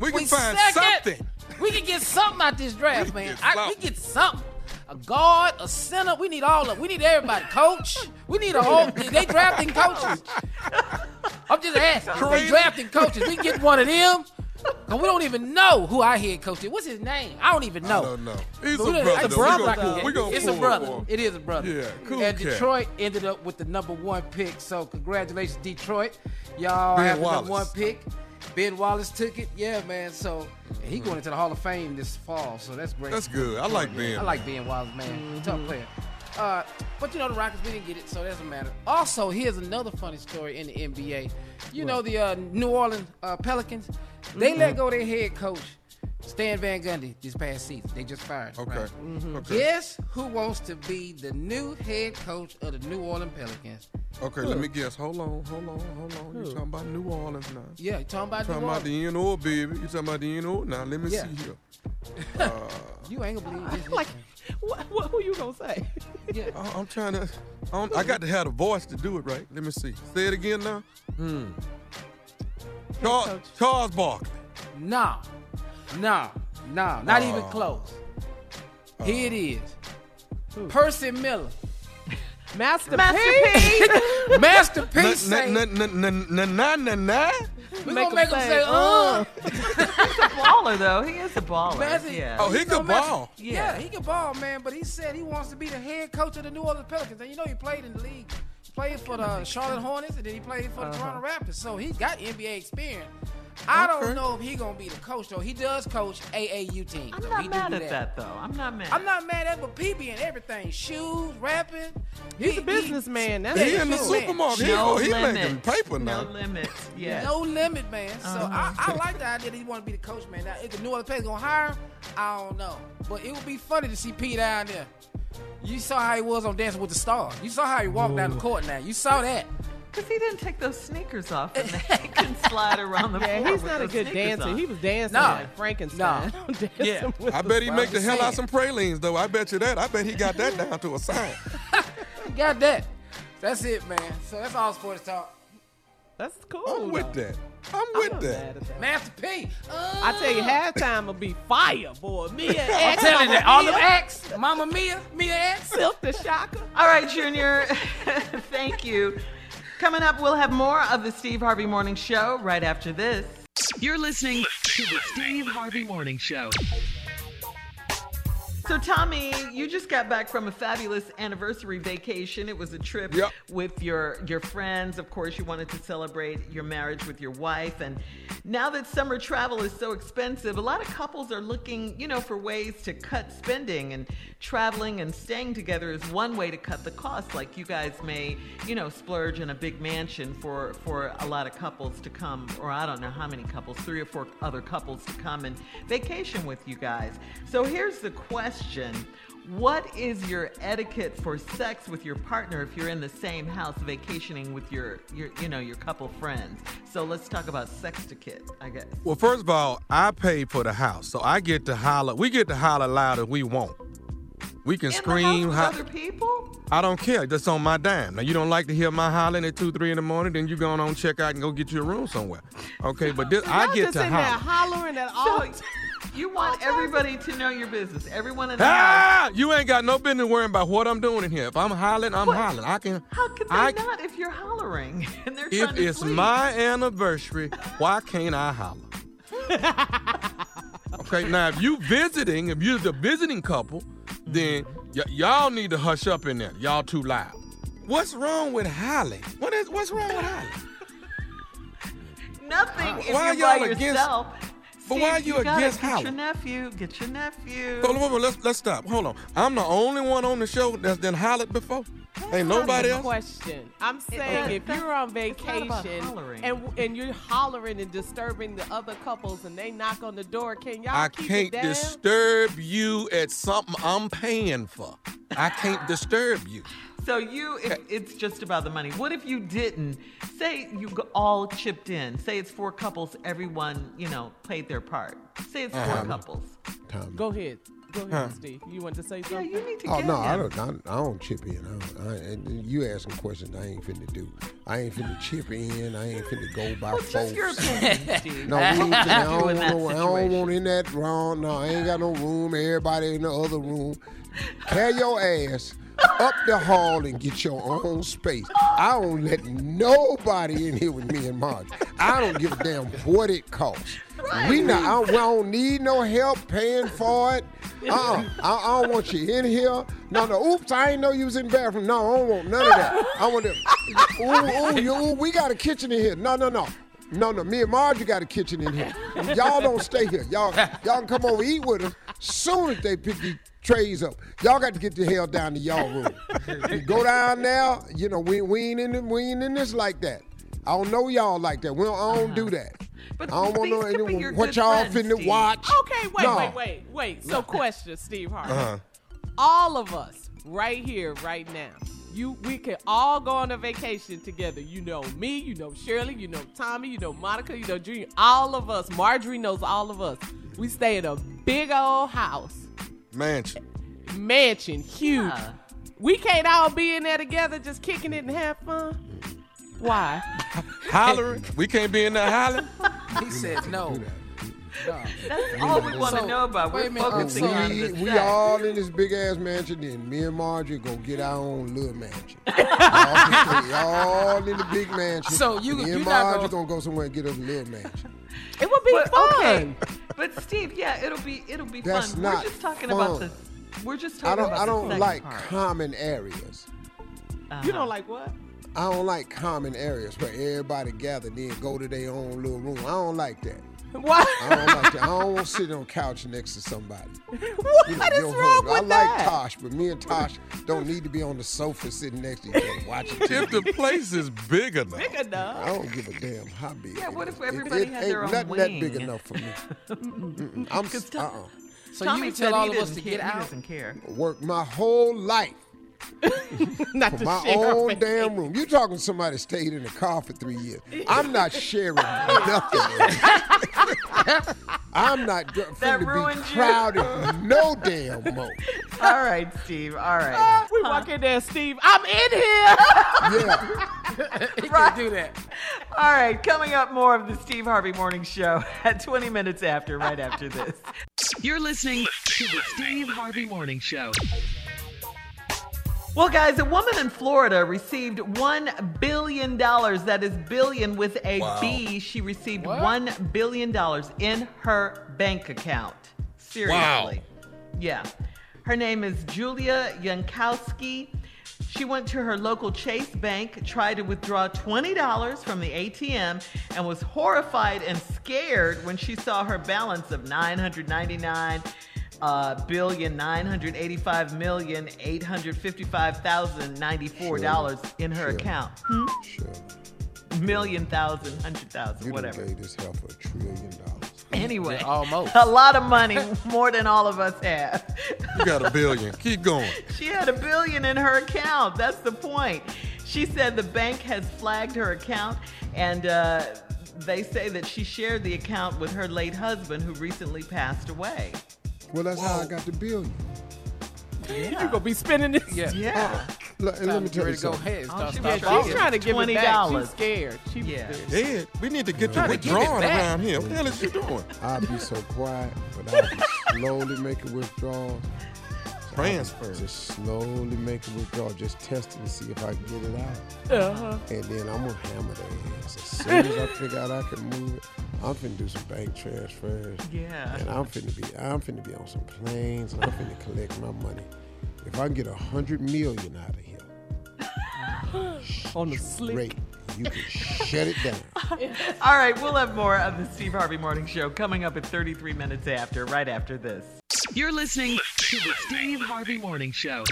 We can we find second. something. We can get something out this draft, can man. get I, we something. get something. A guard, a center. We need all of. We need everybody. Coach. We need a whole. They drafting coaches. I'm just asking. They drafting coaches. We get one of them. And we don't even know who our head coach is. What's his name? I don't even know. I don't know. He's But a brother, I though. just We feel gonna like pull- it. we gonna It's a brother. It is a brother. Yeah, cool And cat. Detroit ended up with the number one pick. So congratulations, Detroit. Y'all Ben have the number one pick. Ben Wallace took it. Yeah, man. So he going into the Hall of Fame this fall. So that's great. That's good. I like Ben. I like Ben Wallace, man. Tough player. Uh, but you know the Rockets, we didn't get it, so it doesn't matter. Also, here's another funny story in the NBA. You know the uh, New Orleans uh, Pelicans, they let go their head coach Stan Van Gundy this past season. They just fired. Okay. right? Okay. Guess who wants to be the new head coach of the New Orleans Pelicans? Okay, let me guess. Hold on, hold on, hold on. You talking about New Orleans now? Yeah, you talking about You talking New about Orleans? the NO, baby. You talking about the NO? Now let me Yeah. see here. Uh, You ain't gonna believe this. Like, what, what, who you gonna say? Yeah. I- I'm trying to. I, don't- I got to have the voice to do it right. Let me see. Say it again now. Hmm. Charles, Charles Barkley. No, no, no, not even close. Here it is. Percy Miller. Master, Master P. Master P. say- Na na na na na na na. We Make gonna make him him say, say, uh. He's a baller, though. He is a baller. Master- yeah. Oh, he You know, Master- ball. Yeah. Yeah. he can ball, man. But he said he wants to be the head coach of the New Orleans Pelicans. And you know he played in the league. He played for the Charlotte Hornets, and then he played for the Uh-huh. Toronto Raptors. So he got NBA experience. I Okay. don't know if he gonna be the coach though. He does coach AAU teams. I'm though. not He mad do at that, though. I'm not mad. I'm not mad at, but P be in everything. Shoes, rapping. He's He- a businessman. That's He the in the supermarket. No he, he making limits. paper No limit. Yeah. No limit, man. So Uh-huh. I, I like the idea that he want to be the coach, man. Now, if the New Orleans Pelicans gonna hire him, I don't know. But it would be funny to see P down there. You saw how he was on Dancing with the Stars. You saw how he walked down the court. Now you saw that. Because he didn't take those sneakers off and he can slide around the floor. Yeah, he's with not a good sneakers dancer. on. He was dancing Nah. like Frankenstein. dancing Yeah. with I bet he make the hell out saying. some pralines though. I bet you that. I bet he got that down to a science. Got that. That's it, man. So that's all sports talk. That's cool. I'm with though. that. I'm with I'm with not that. mad at that. Master P. Uh, I tell you, halftime will be fire, boy. Mia I'm X, telling you Mama that. All them Mia, X, Mama Mia, Mia X. Silkk the Shocker. All right, Junior. Thank you. Coming up, we'll have more of the Steve Harvey Morning Show right after this. You're listening to the Steve Harvey Morning Show. So, Tommy, you just got back from a fabulous anniversary vacation. It was a trip Yep. with your your friends. Of course, you wanted to celebrate your marriage with your wife. And now that summer travel is so expensive, a lot of couples are looking, you know, for ways to cut spending. And traveling and staying together is one way to cut the cost. Like you guys may, you know, splurge in a big mansion for for a lot of couples to come, or I don't know how many couples, three or four other couples to come and vacation with you guys. So here's the question. What is your etiquette for sex with your partner if you're in the same house vacationing with your, your you know, your couple friends? So let's talk about sex etiquette, I guess. Well, first of all, I pay for the house, so I get to holler. We get to holler loud if we want. We can In the scream. house ho- other people? I don't care. That's on my dime. Now you don't like to hear my hollering at two, three in the morning, then you go on check out and go get you a room somewhere. Okay, but this, I get just to holler. hollering at all. So you want everybody to know your business. Everyone in the house. Ah, you ain't got no business worrying about what I'm doing in here. If I'm hollering, I'm What? hollering. I can. How could they I- not if you're hollering and they're If to it's sleep? my anniversary, why can't I holler? okay, now if you visiting, if you're the visiting couple, then y- y'all need to hush up in there. Y'all too loud. What's wrong with hollering? What is what's wrong with hollering? Nothing if Why you're y'all against- yourself. But why Steve, you gotta against get your nephew? Get your nephew. Hold on, hold let's let's stop. Hold on. I'm the only one on the show that's been hollered before. Ain't nobody That's else. the Question. I'm saying that- if you're on it's not about vacation and and you're hollering and disturbing the other couples and they knock on the door, can y'all I keep can't it down? disturb you at something I'm paying for. I can't disturb you. So you, if it's just about the money. What if you didn't? Say you go- all chipped in. Say it's four couples. Everyone, you know, played their part. Say it's 4 Uh-huh. couples. Tommy. Go ahead. Go ahead, Huh. Steve. You want to say something? Yeah, something? you need to Oh get no, him. I don't. I, I don't chip in. I don't, I, and you asking questions I ain't finna do. I ain't finna chip in. I ain't finna go by Well, folks. just your opinion, Steve. No, we ain't finna, I, You don't in that know, I don't situation. want in that wrong. No, I ain't got no room. Everybody in the other room. Carry your ass up the hall and get your own space. I don't let nobody in here with me and Marge. I don't give a damn what it costs. We not. I, we don't need no help paying for it. Uh-uh. I, I don't want you in here. No, no. Oops, I ain't know you was in the bathroom. No, I don't want none of that. I want to. Ooh, ooh, you, ooh, we got a kitchen in here. No, no, no. No, no, me and Margie got a kitchen in here. Y'all don't stay here. Y'all, y'all can come over eat with us. Soon as they pick these trays up, y'all got to get the hell down to y'all room. You go down there, you know, we, we ain't in we ain't in this like that. I don't know y'all like that. We don't, I don't do that. But I don't want these no could be any, your what y'all friends, finna Steve. watch. Okay, wait, No. wait, wait, wait. So, question, Steve Harvey. Uh-huh. All of us right here, right now. You, we can all go on a vacation together. You know me, you know Shirley, you know Tommy, you know Monica, you know Junior. All of us. Marjorie knows all of us. We stay in a big old house, Mansion. mansion, huge. Yeah. We can't all be in there together, just kicking it and have fun. Why? Hollering? we can't be in there hollering? He said no. That's all we want to So, know about. wait We're a minute, focusing so on we, the we sex. all in this big ass mansion, then me and Marjorie gonna get our own little mansion. y'all, be- y'all in the big mansion. So you- me you and not Marjorie gonna- gonna go somewhere and get us a little mansion. It would be But, fun. okay. But Steve, yeah, it'll be it'll be That's fun. not we're just talking about fun. the. We're just I talking don't about I don't like part. common areas. Uh-huh. You don't like what? I don't like common areas where everybody gather then go to their own little room. I don't like that. What? I don't like that. I don't want to sit on a couch next to somebody. What You know, is your wrong husband. I with like? Tosh, but me and Tosh don't need to be on the sofa sitting next to each other watching TV. If the place is big enough. Big enough. I don't give a damn how big. Yeah, it what is. if everybody it had ain't their own nothing that big enough for me. Mm-mm. I'm s- Tom- uh-uh. So Tommy you said tell all he of us doesn't to care- get He out. doesn't care. Work my whole life Not for to my share own vacation. damn room. You talking to somebody stayed in the car for three years? I'm not sharing nothing. I'm not That finna be ruined you. crowded no damn more. All right, Steve. All right. Ah, we walk in there, Steve. I'm in here. Yeah. he can do that. All right, coming up more of the Steve Harvey Morning Show at 20 minutes after, right after this. You're listening to the Steve Harvey Morning Show. Well, guys, a woman in Florida received $1 billion. That is billion with a B. Wow. She received What? $1 billion in her bank account. Seriously. Yeah. Her name is Julia Yankowski. She went to her local Chase Bank, tried to withdraw $20 from the ATM, and was horrified and scared when she saw her balance of 999 uh, billion nine hundred eighty-five million eight hundred fifty-five thousand ninety-four dollars in her Sure. account. Hmm? Sure. Million thousand, hundred thousand, You done whatever. gave this hell for a trillion dollars. Anyway, Yeah, almost. a lot of money, more than all of us have. You got a billion. Keep going. She had a billion in her account. That's the point. She said the bank has flagged her account, and uh, they say that she shared the account with her late husband, who recently passed away. Well, that's how I got the billion. You're gonna be spending this? Yeah. Yeah. Look, and let me to tell you ready to go ahead. Oh, Start, she start She's borrowing. trying to give it back. $20. She's scared. She was Yeah. scared. Dead. We need to get Trying you to give it withdrawing around here. What the hell is you doing? I'll be so quiet, but I'll be slowly making withdrawals. Transfer. Just slowly making withdrawals, just testing to see if I can get it out. Uh-huh. And then I'm gonna hammer their ass. As soon as I figure out I can move it, I'm finna do some bank transfers. Yeah. And I'm finna be I'm finna be on some planes and I'm finna collect my money. If I can get a hundred million out of here, On the slick. great. You can shut it down. All right, we'll have more of the Steve Harvey Morning Show coming up at 33 minutes after, right after this. You're listening to the Steve Harvey Morning Show.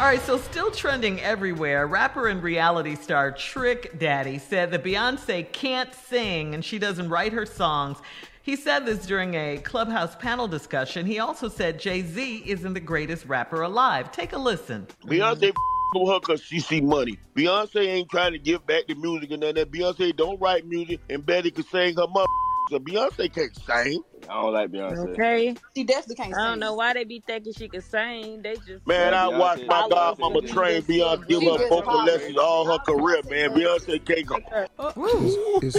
All right, so still trending everywhere, rapper and reality star Trick Daddy said that Beyonce can't sing and she doesn't write her songs. He said this during a Clubhouse panel discussion. He also said Jay Z isn't the greatest rapper alive. Take a listen. Beyonce with her because she see money. Beyonce ain't trying to give back the music and none of that. Beyonce don't write music and Betty can sing her mother. So Beyonce can't sing. I don't like Beyonce. Okay. She definitely can't I don't sing. know why they be thinking she can sing. They just Man, I watched my godmama train Beyonce give her vocal lessons all her career, man. Beyonce can't go. Is,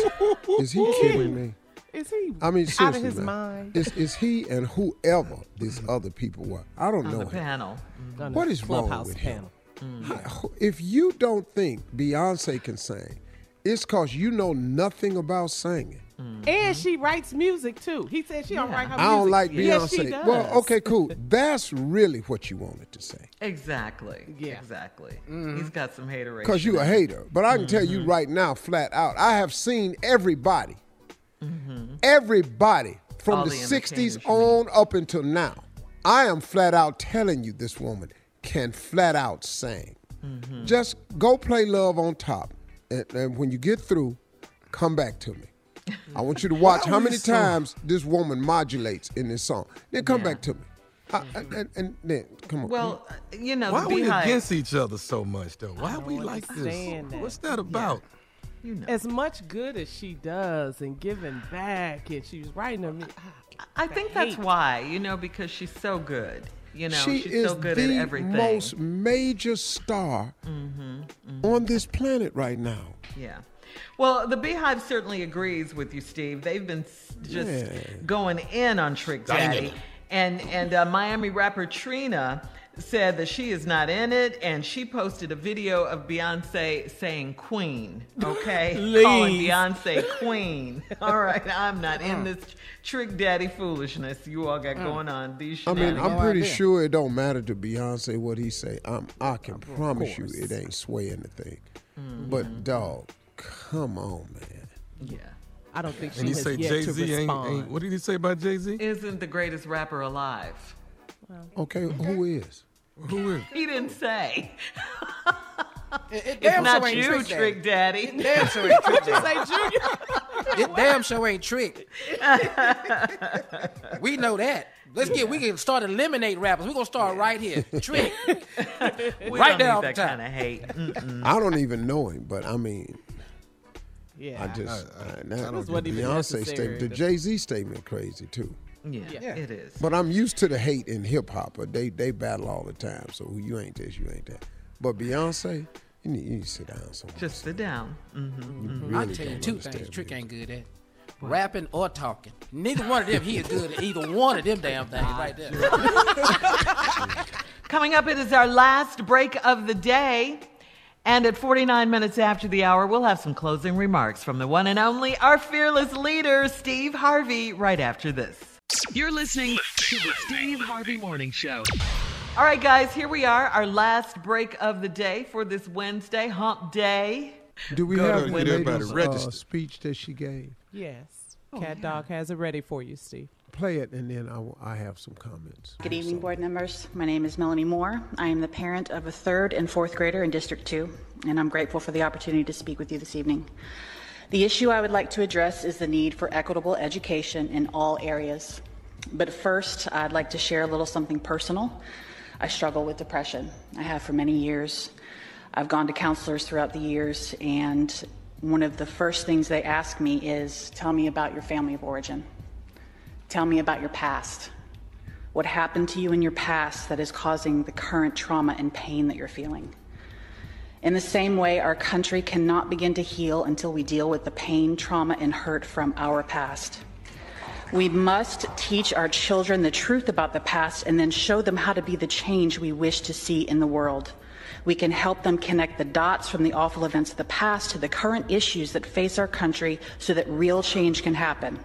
is he kidding me? Is he I mean, out seriously, of his man. mind? Is is he and whoever these mm-hmm. other people were? I don't On know the him. panel. On What the wrong Clubhouse with panel. him? How- mm. If you don't think Beyonce can sing, it's cause you know nothing about singing. And she writes music too. He said she don't write her music. I don't like Yes, she Beyonce. does. well, okay, cool. That's really what you wanted to say. Exactly. Yeah. Exactly. Mm-hmm. He's got some hateration. Because you a hater. But I can tell you mm-hmm. right now, flat out, I have seen everybody, mm-hmm. everybody from All the, the 60s on up until now. I am flat out telling you this woman can flat out sing. Just go play Love on Top. And, and when you get through, come back to me. I want you to watch how many times this woman modulates in this song. Then come Yeah. back to me. I- and, and, and then, come on. Well, you know, Why are we BeyHive. against each other so much, though? Why don't we like this? that. What's that about? you know. as much good as she does and giving back, and she's writing her. me. I think that's why, you know, because she's so good. You know, she she's is so good the at everything. most major star mm-hmm, mm-hmm. on this planet right now. Yeah. Well, the BeyHive certainly agrees with you, Steve. They've been just Yeah. going in on Trick Daddy. it. And and uh, Miami rapper Trina said that she is not in it, and she posted a video of Beyonce saying "Queen." Okay, calling Beyonce Queen. All right, I'm not in Mm. this Trick Daddy foolishness you all got going on. These I mean. I'm pretty sure it don't matter to Beyonce what he say. I'm, I can promise you it ain't swaying the thing. Mm-hmm. But dog, come on, man. Yeah. I don't think she And you has say yet Jay to Z ain't, respond. ain't. What did he say about Jay Z? Isn't the greatest rapper alive? Okay, who is? Who is? He didn't say. It, it It's damn not sure ain't you, Trick Trick Daddy. It damn sure ain't Trick What'd you Daddy. say, Junior? It damn sure ain't Trick. we know that. Let's get. We can start eliminate rappers. We're gonna start right here. Trick. We right don't there need off that the top. kind of hate. Mm-mm. I don't even know him, but I mean, Yeah. I just I- I- I, I that, don't the Beyonce statement, the Jay Z statement, crazy too. Yeah, Yeah. it is. But I'm used to the hate in hip hop. But they they battle all the time. So you ain't this, you ain't that. But Beyonce, you need, you need to sit down somewhere. Just sit down. Mm-hmm. You I'll really tell you two understand things. Trick ain't good at. Rapping or talking. Neither one of them he is good at either one of them damn things right there. Coming up, it is our last break of the day. And at 49 minutes after the hour, we'll have some closing remarks from the one and only, our fearless leader, Steve Harvey, right after this. You're listening to the Steve Harvey Morning Show. All right, guys, here we are, our last break of the day for this Wednesday, hump day. Do we Go have to the get everybody lady's uh, speech that she gave? Yes. Cat Dog has it ready for you, Steve. Play it, and then I, I have some comments. Good evening, board members. My name is Melanie Moore. I am the parent of a third and fourth grader in District 2, and I'm grateful for the opportunity to speak with you this evening. The issue I would like to address is the need for equitable education in all areas. But first, I'd like to share a little something personal. I struggle with depression. I have for many years. I've gone to counselors throughout the years, and one of the first things they ask me is tell me about your family of origin. Tell me about your past. What happened to you in your past that is causing the current trauma and pain that you're feeling? In the same way, our country cannot begin to heal until we deal with the pain, trauma, and hurt from our past. We must teach our children the truth about the past and then show them how to be the change we wish to see in the world. We can help them connect the dots from the awful events of the past to the current issues that face our country so that real change can happen.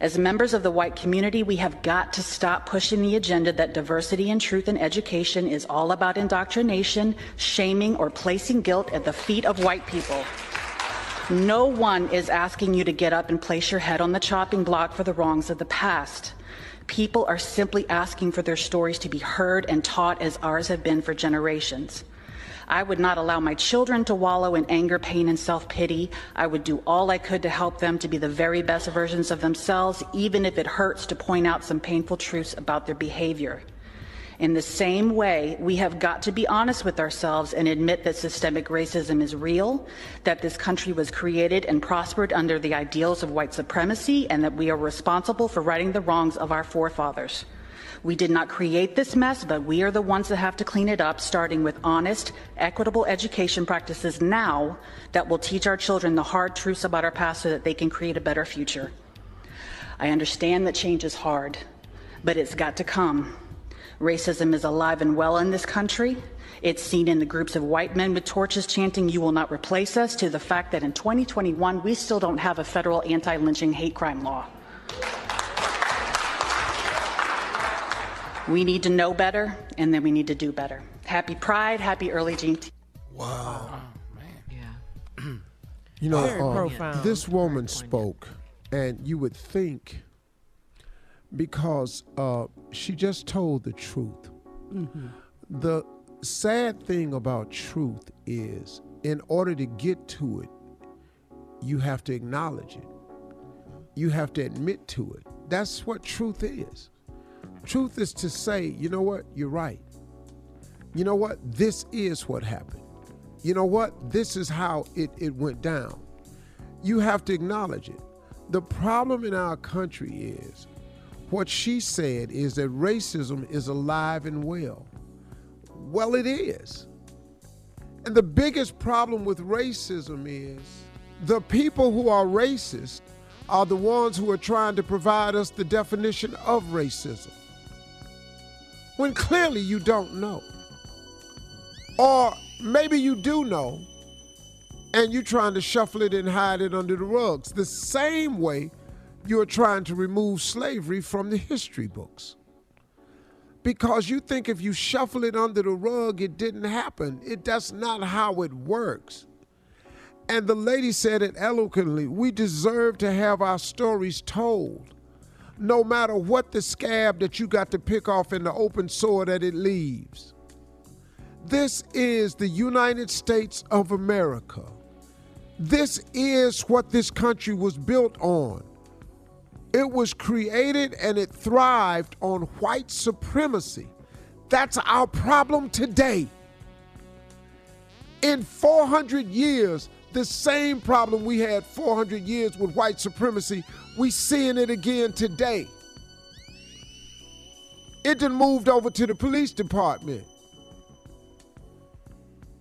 As members of the white community, we have got to stop pushing the agenda that diversity and truth in education is all about indoctrination, shaming, or placing guilt at the feet of white people. No one is asking you to get up and place your head on the chopping block for the wrongs of the past. People are simply asking for their stories to be heard and taught as ours have been for generations. I would not allow my children to wallow in anger, pain, and self pity. I would do all I could to help them to be the very best versions of themselves, even if it hurts to point out some painful truths about their behavior. In the same way, we have got to be honest with ourselves and admit that systemic racism is real, that this country was created and prospered under the ideals of white supremacy, and that we are responsible for righting the wrongs of our forefathers. We did not create this mess, but we are the ones that have to clean it up, starting with honest, equitable education practices now that will teach our children the hard truths about our past so that they can create a better future. I understand that change is hard, but it's got to come. Racism is alive and well in this country. It's seen in the groups of white men with torches chanting, You will not replace us, to the fact that in 2021, we still don't have a federal anti lynching hate crime law. We need to know better, and then we need to do better. Happy Pride, happy early Juneteenth. Wow. man, yeah. You know, Very profound. this woman spoke, and you would think because uh, she just told the truth. The sad thing about truth is, in order to get to it, you have to acknowledge it. You have to admit to it. That's what truth is. Truth is to say, you know what, you're right. You know what, this is what happened. You know what, this is how it, it went down. You have to acknowledge it. The problem in our country is what she said is that racism is alive and well. Well, it is. And the biggest problem with racism is the people who are racist are the ones who are trying to provide us the definition of racism. When clearly you don't know. Or maybe you do know and you're trying to shuffle it and hide it under the rugs. The same way you're trying to remove slavery from the history books. Because you think if you shuffle it under the rug, it didn't happen. It that's not how it works. And the lady said it eloquently. We deserve to have our stories told. No matter what the scab that you got to pick off in the open sore that it leaves. This is the United States of America. This is what this country was built on. It was created and it thrived on white supremacy. That's our problem today. In 400 years, the same problem we had 400 years with white supremacy, we seeing it again today. It then moved over to the police department.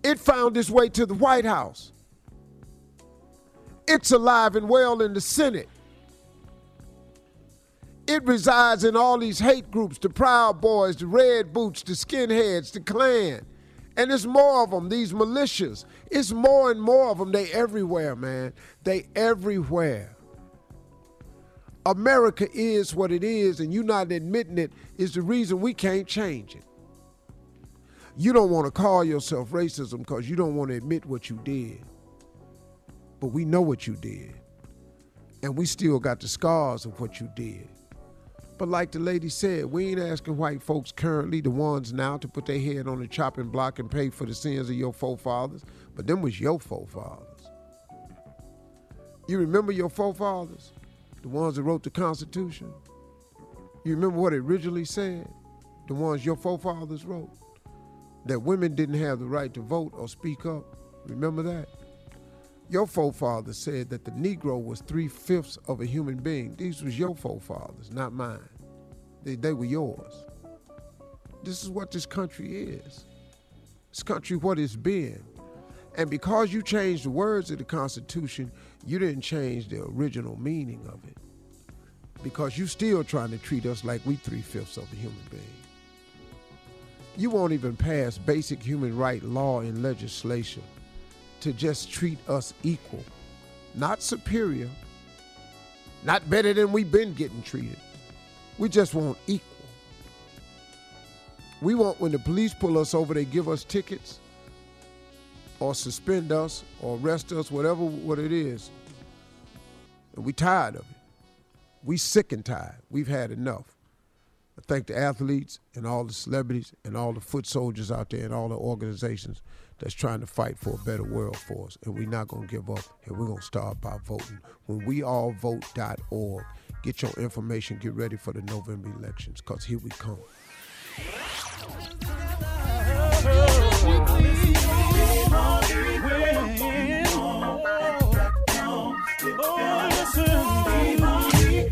It found its way to the White House. It's alive and well in the Senate. It resides in all these hate groups the Proud Boys, the Red Boots, the Skinheads, the Klan. And there's more of them, these militias. It's more and more of them. They everywhere, man. They everywhere. America is what it is, and you not admitting it is the reason we can't change it. You don't want to call yourself racism because you don't want to admit what you did. But we know what you did. And we still got the scars of what you did. But like the lady said, we ain't asking white folks currently, the ones now, to put their head on the chopping block and pay for the sins of your forefathers. But them was your forefathers. You remember your forefathers? The ones that wrote the Constitution? You remember what it originally said? The ones your forefathers wrote? That women didn't have the right to vote or speak up. Remember that? Your forefathers said that the Negro was three fifths of a human being. These was your forefathers, not mine. They, they were yours. This is what this country is. This country, what it's been. And because you changed the words of the Constitution, you didn't change the original meaning of it. Because you're still trying to treat us like we three fifths of a human being. You won't even pass basic human right law and legislation to just treat us equal, not superior, not better than we've been getting treated. We just want equal. We want when the police pull us over, they give us tickets or suspend us or arrest us, whatever what it is. And we tired of it. We sick and tired. We've had enough. I thank the athletes and all the celebrities and all the foot soldiers out there and all the organizations that's trying to fight for a better world for us. And we're not going to give up and we're going to start by voting. When we all vote.org, get your information, get ready for the November elections because here we come.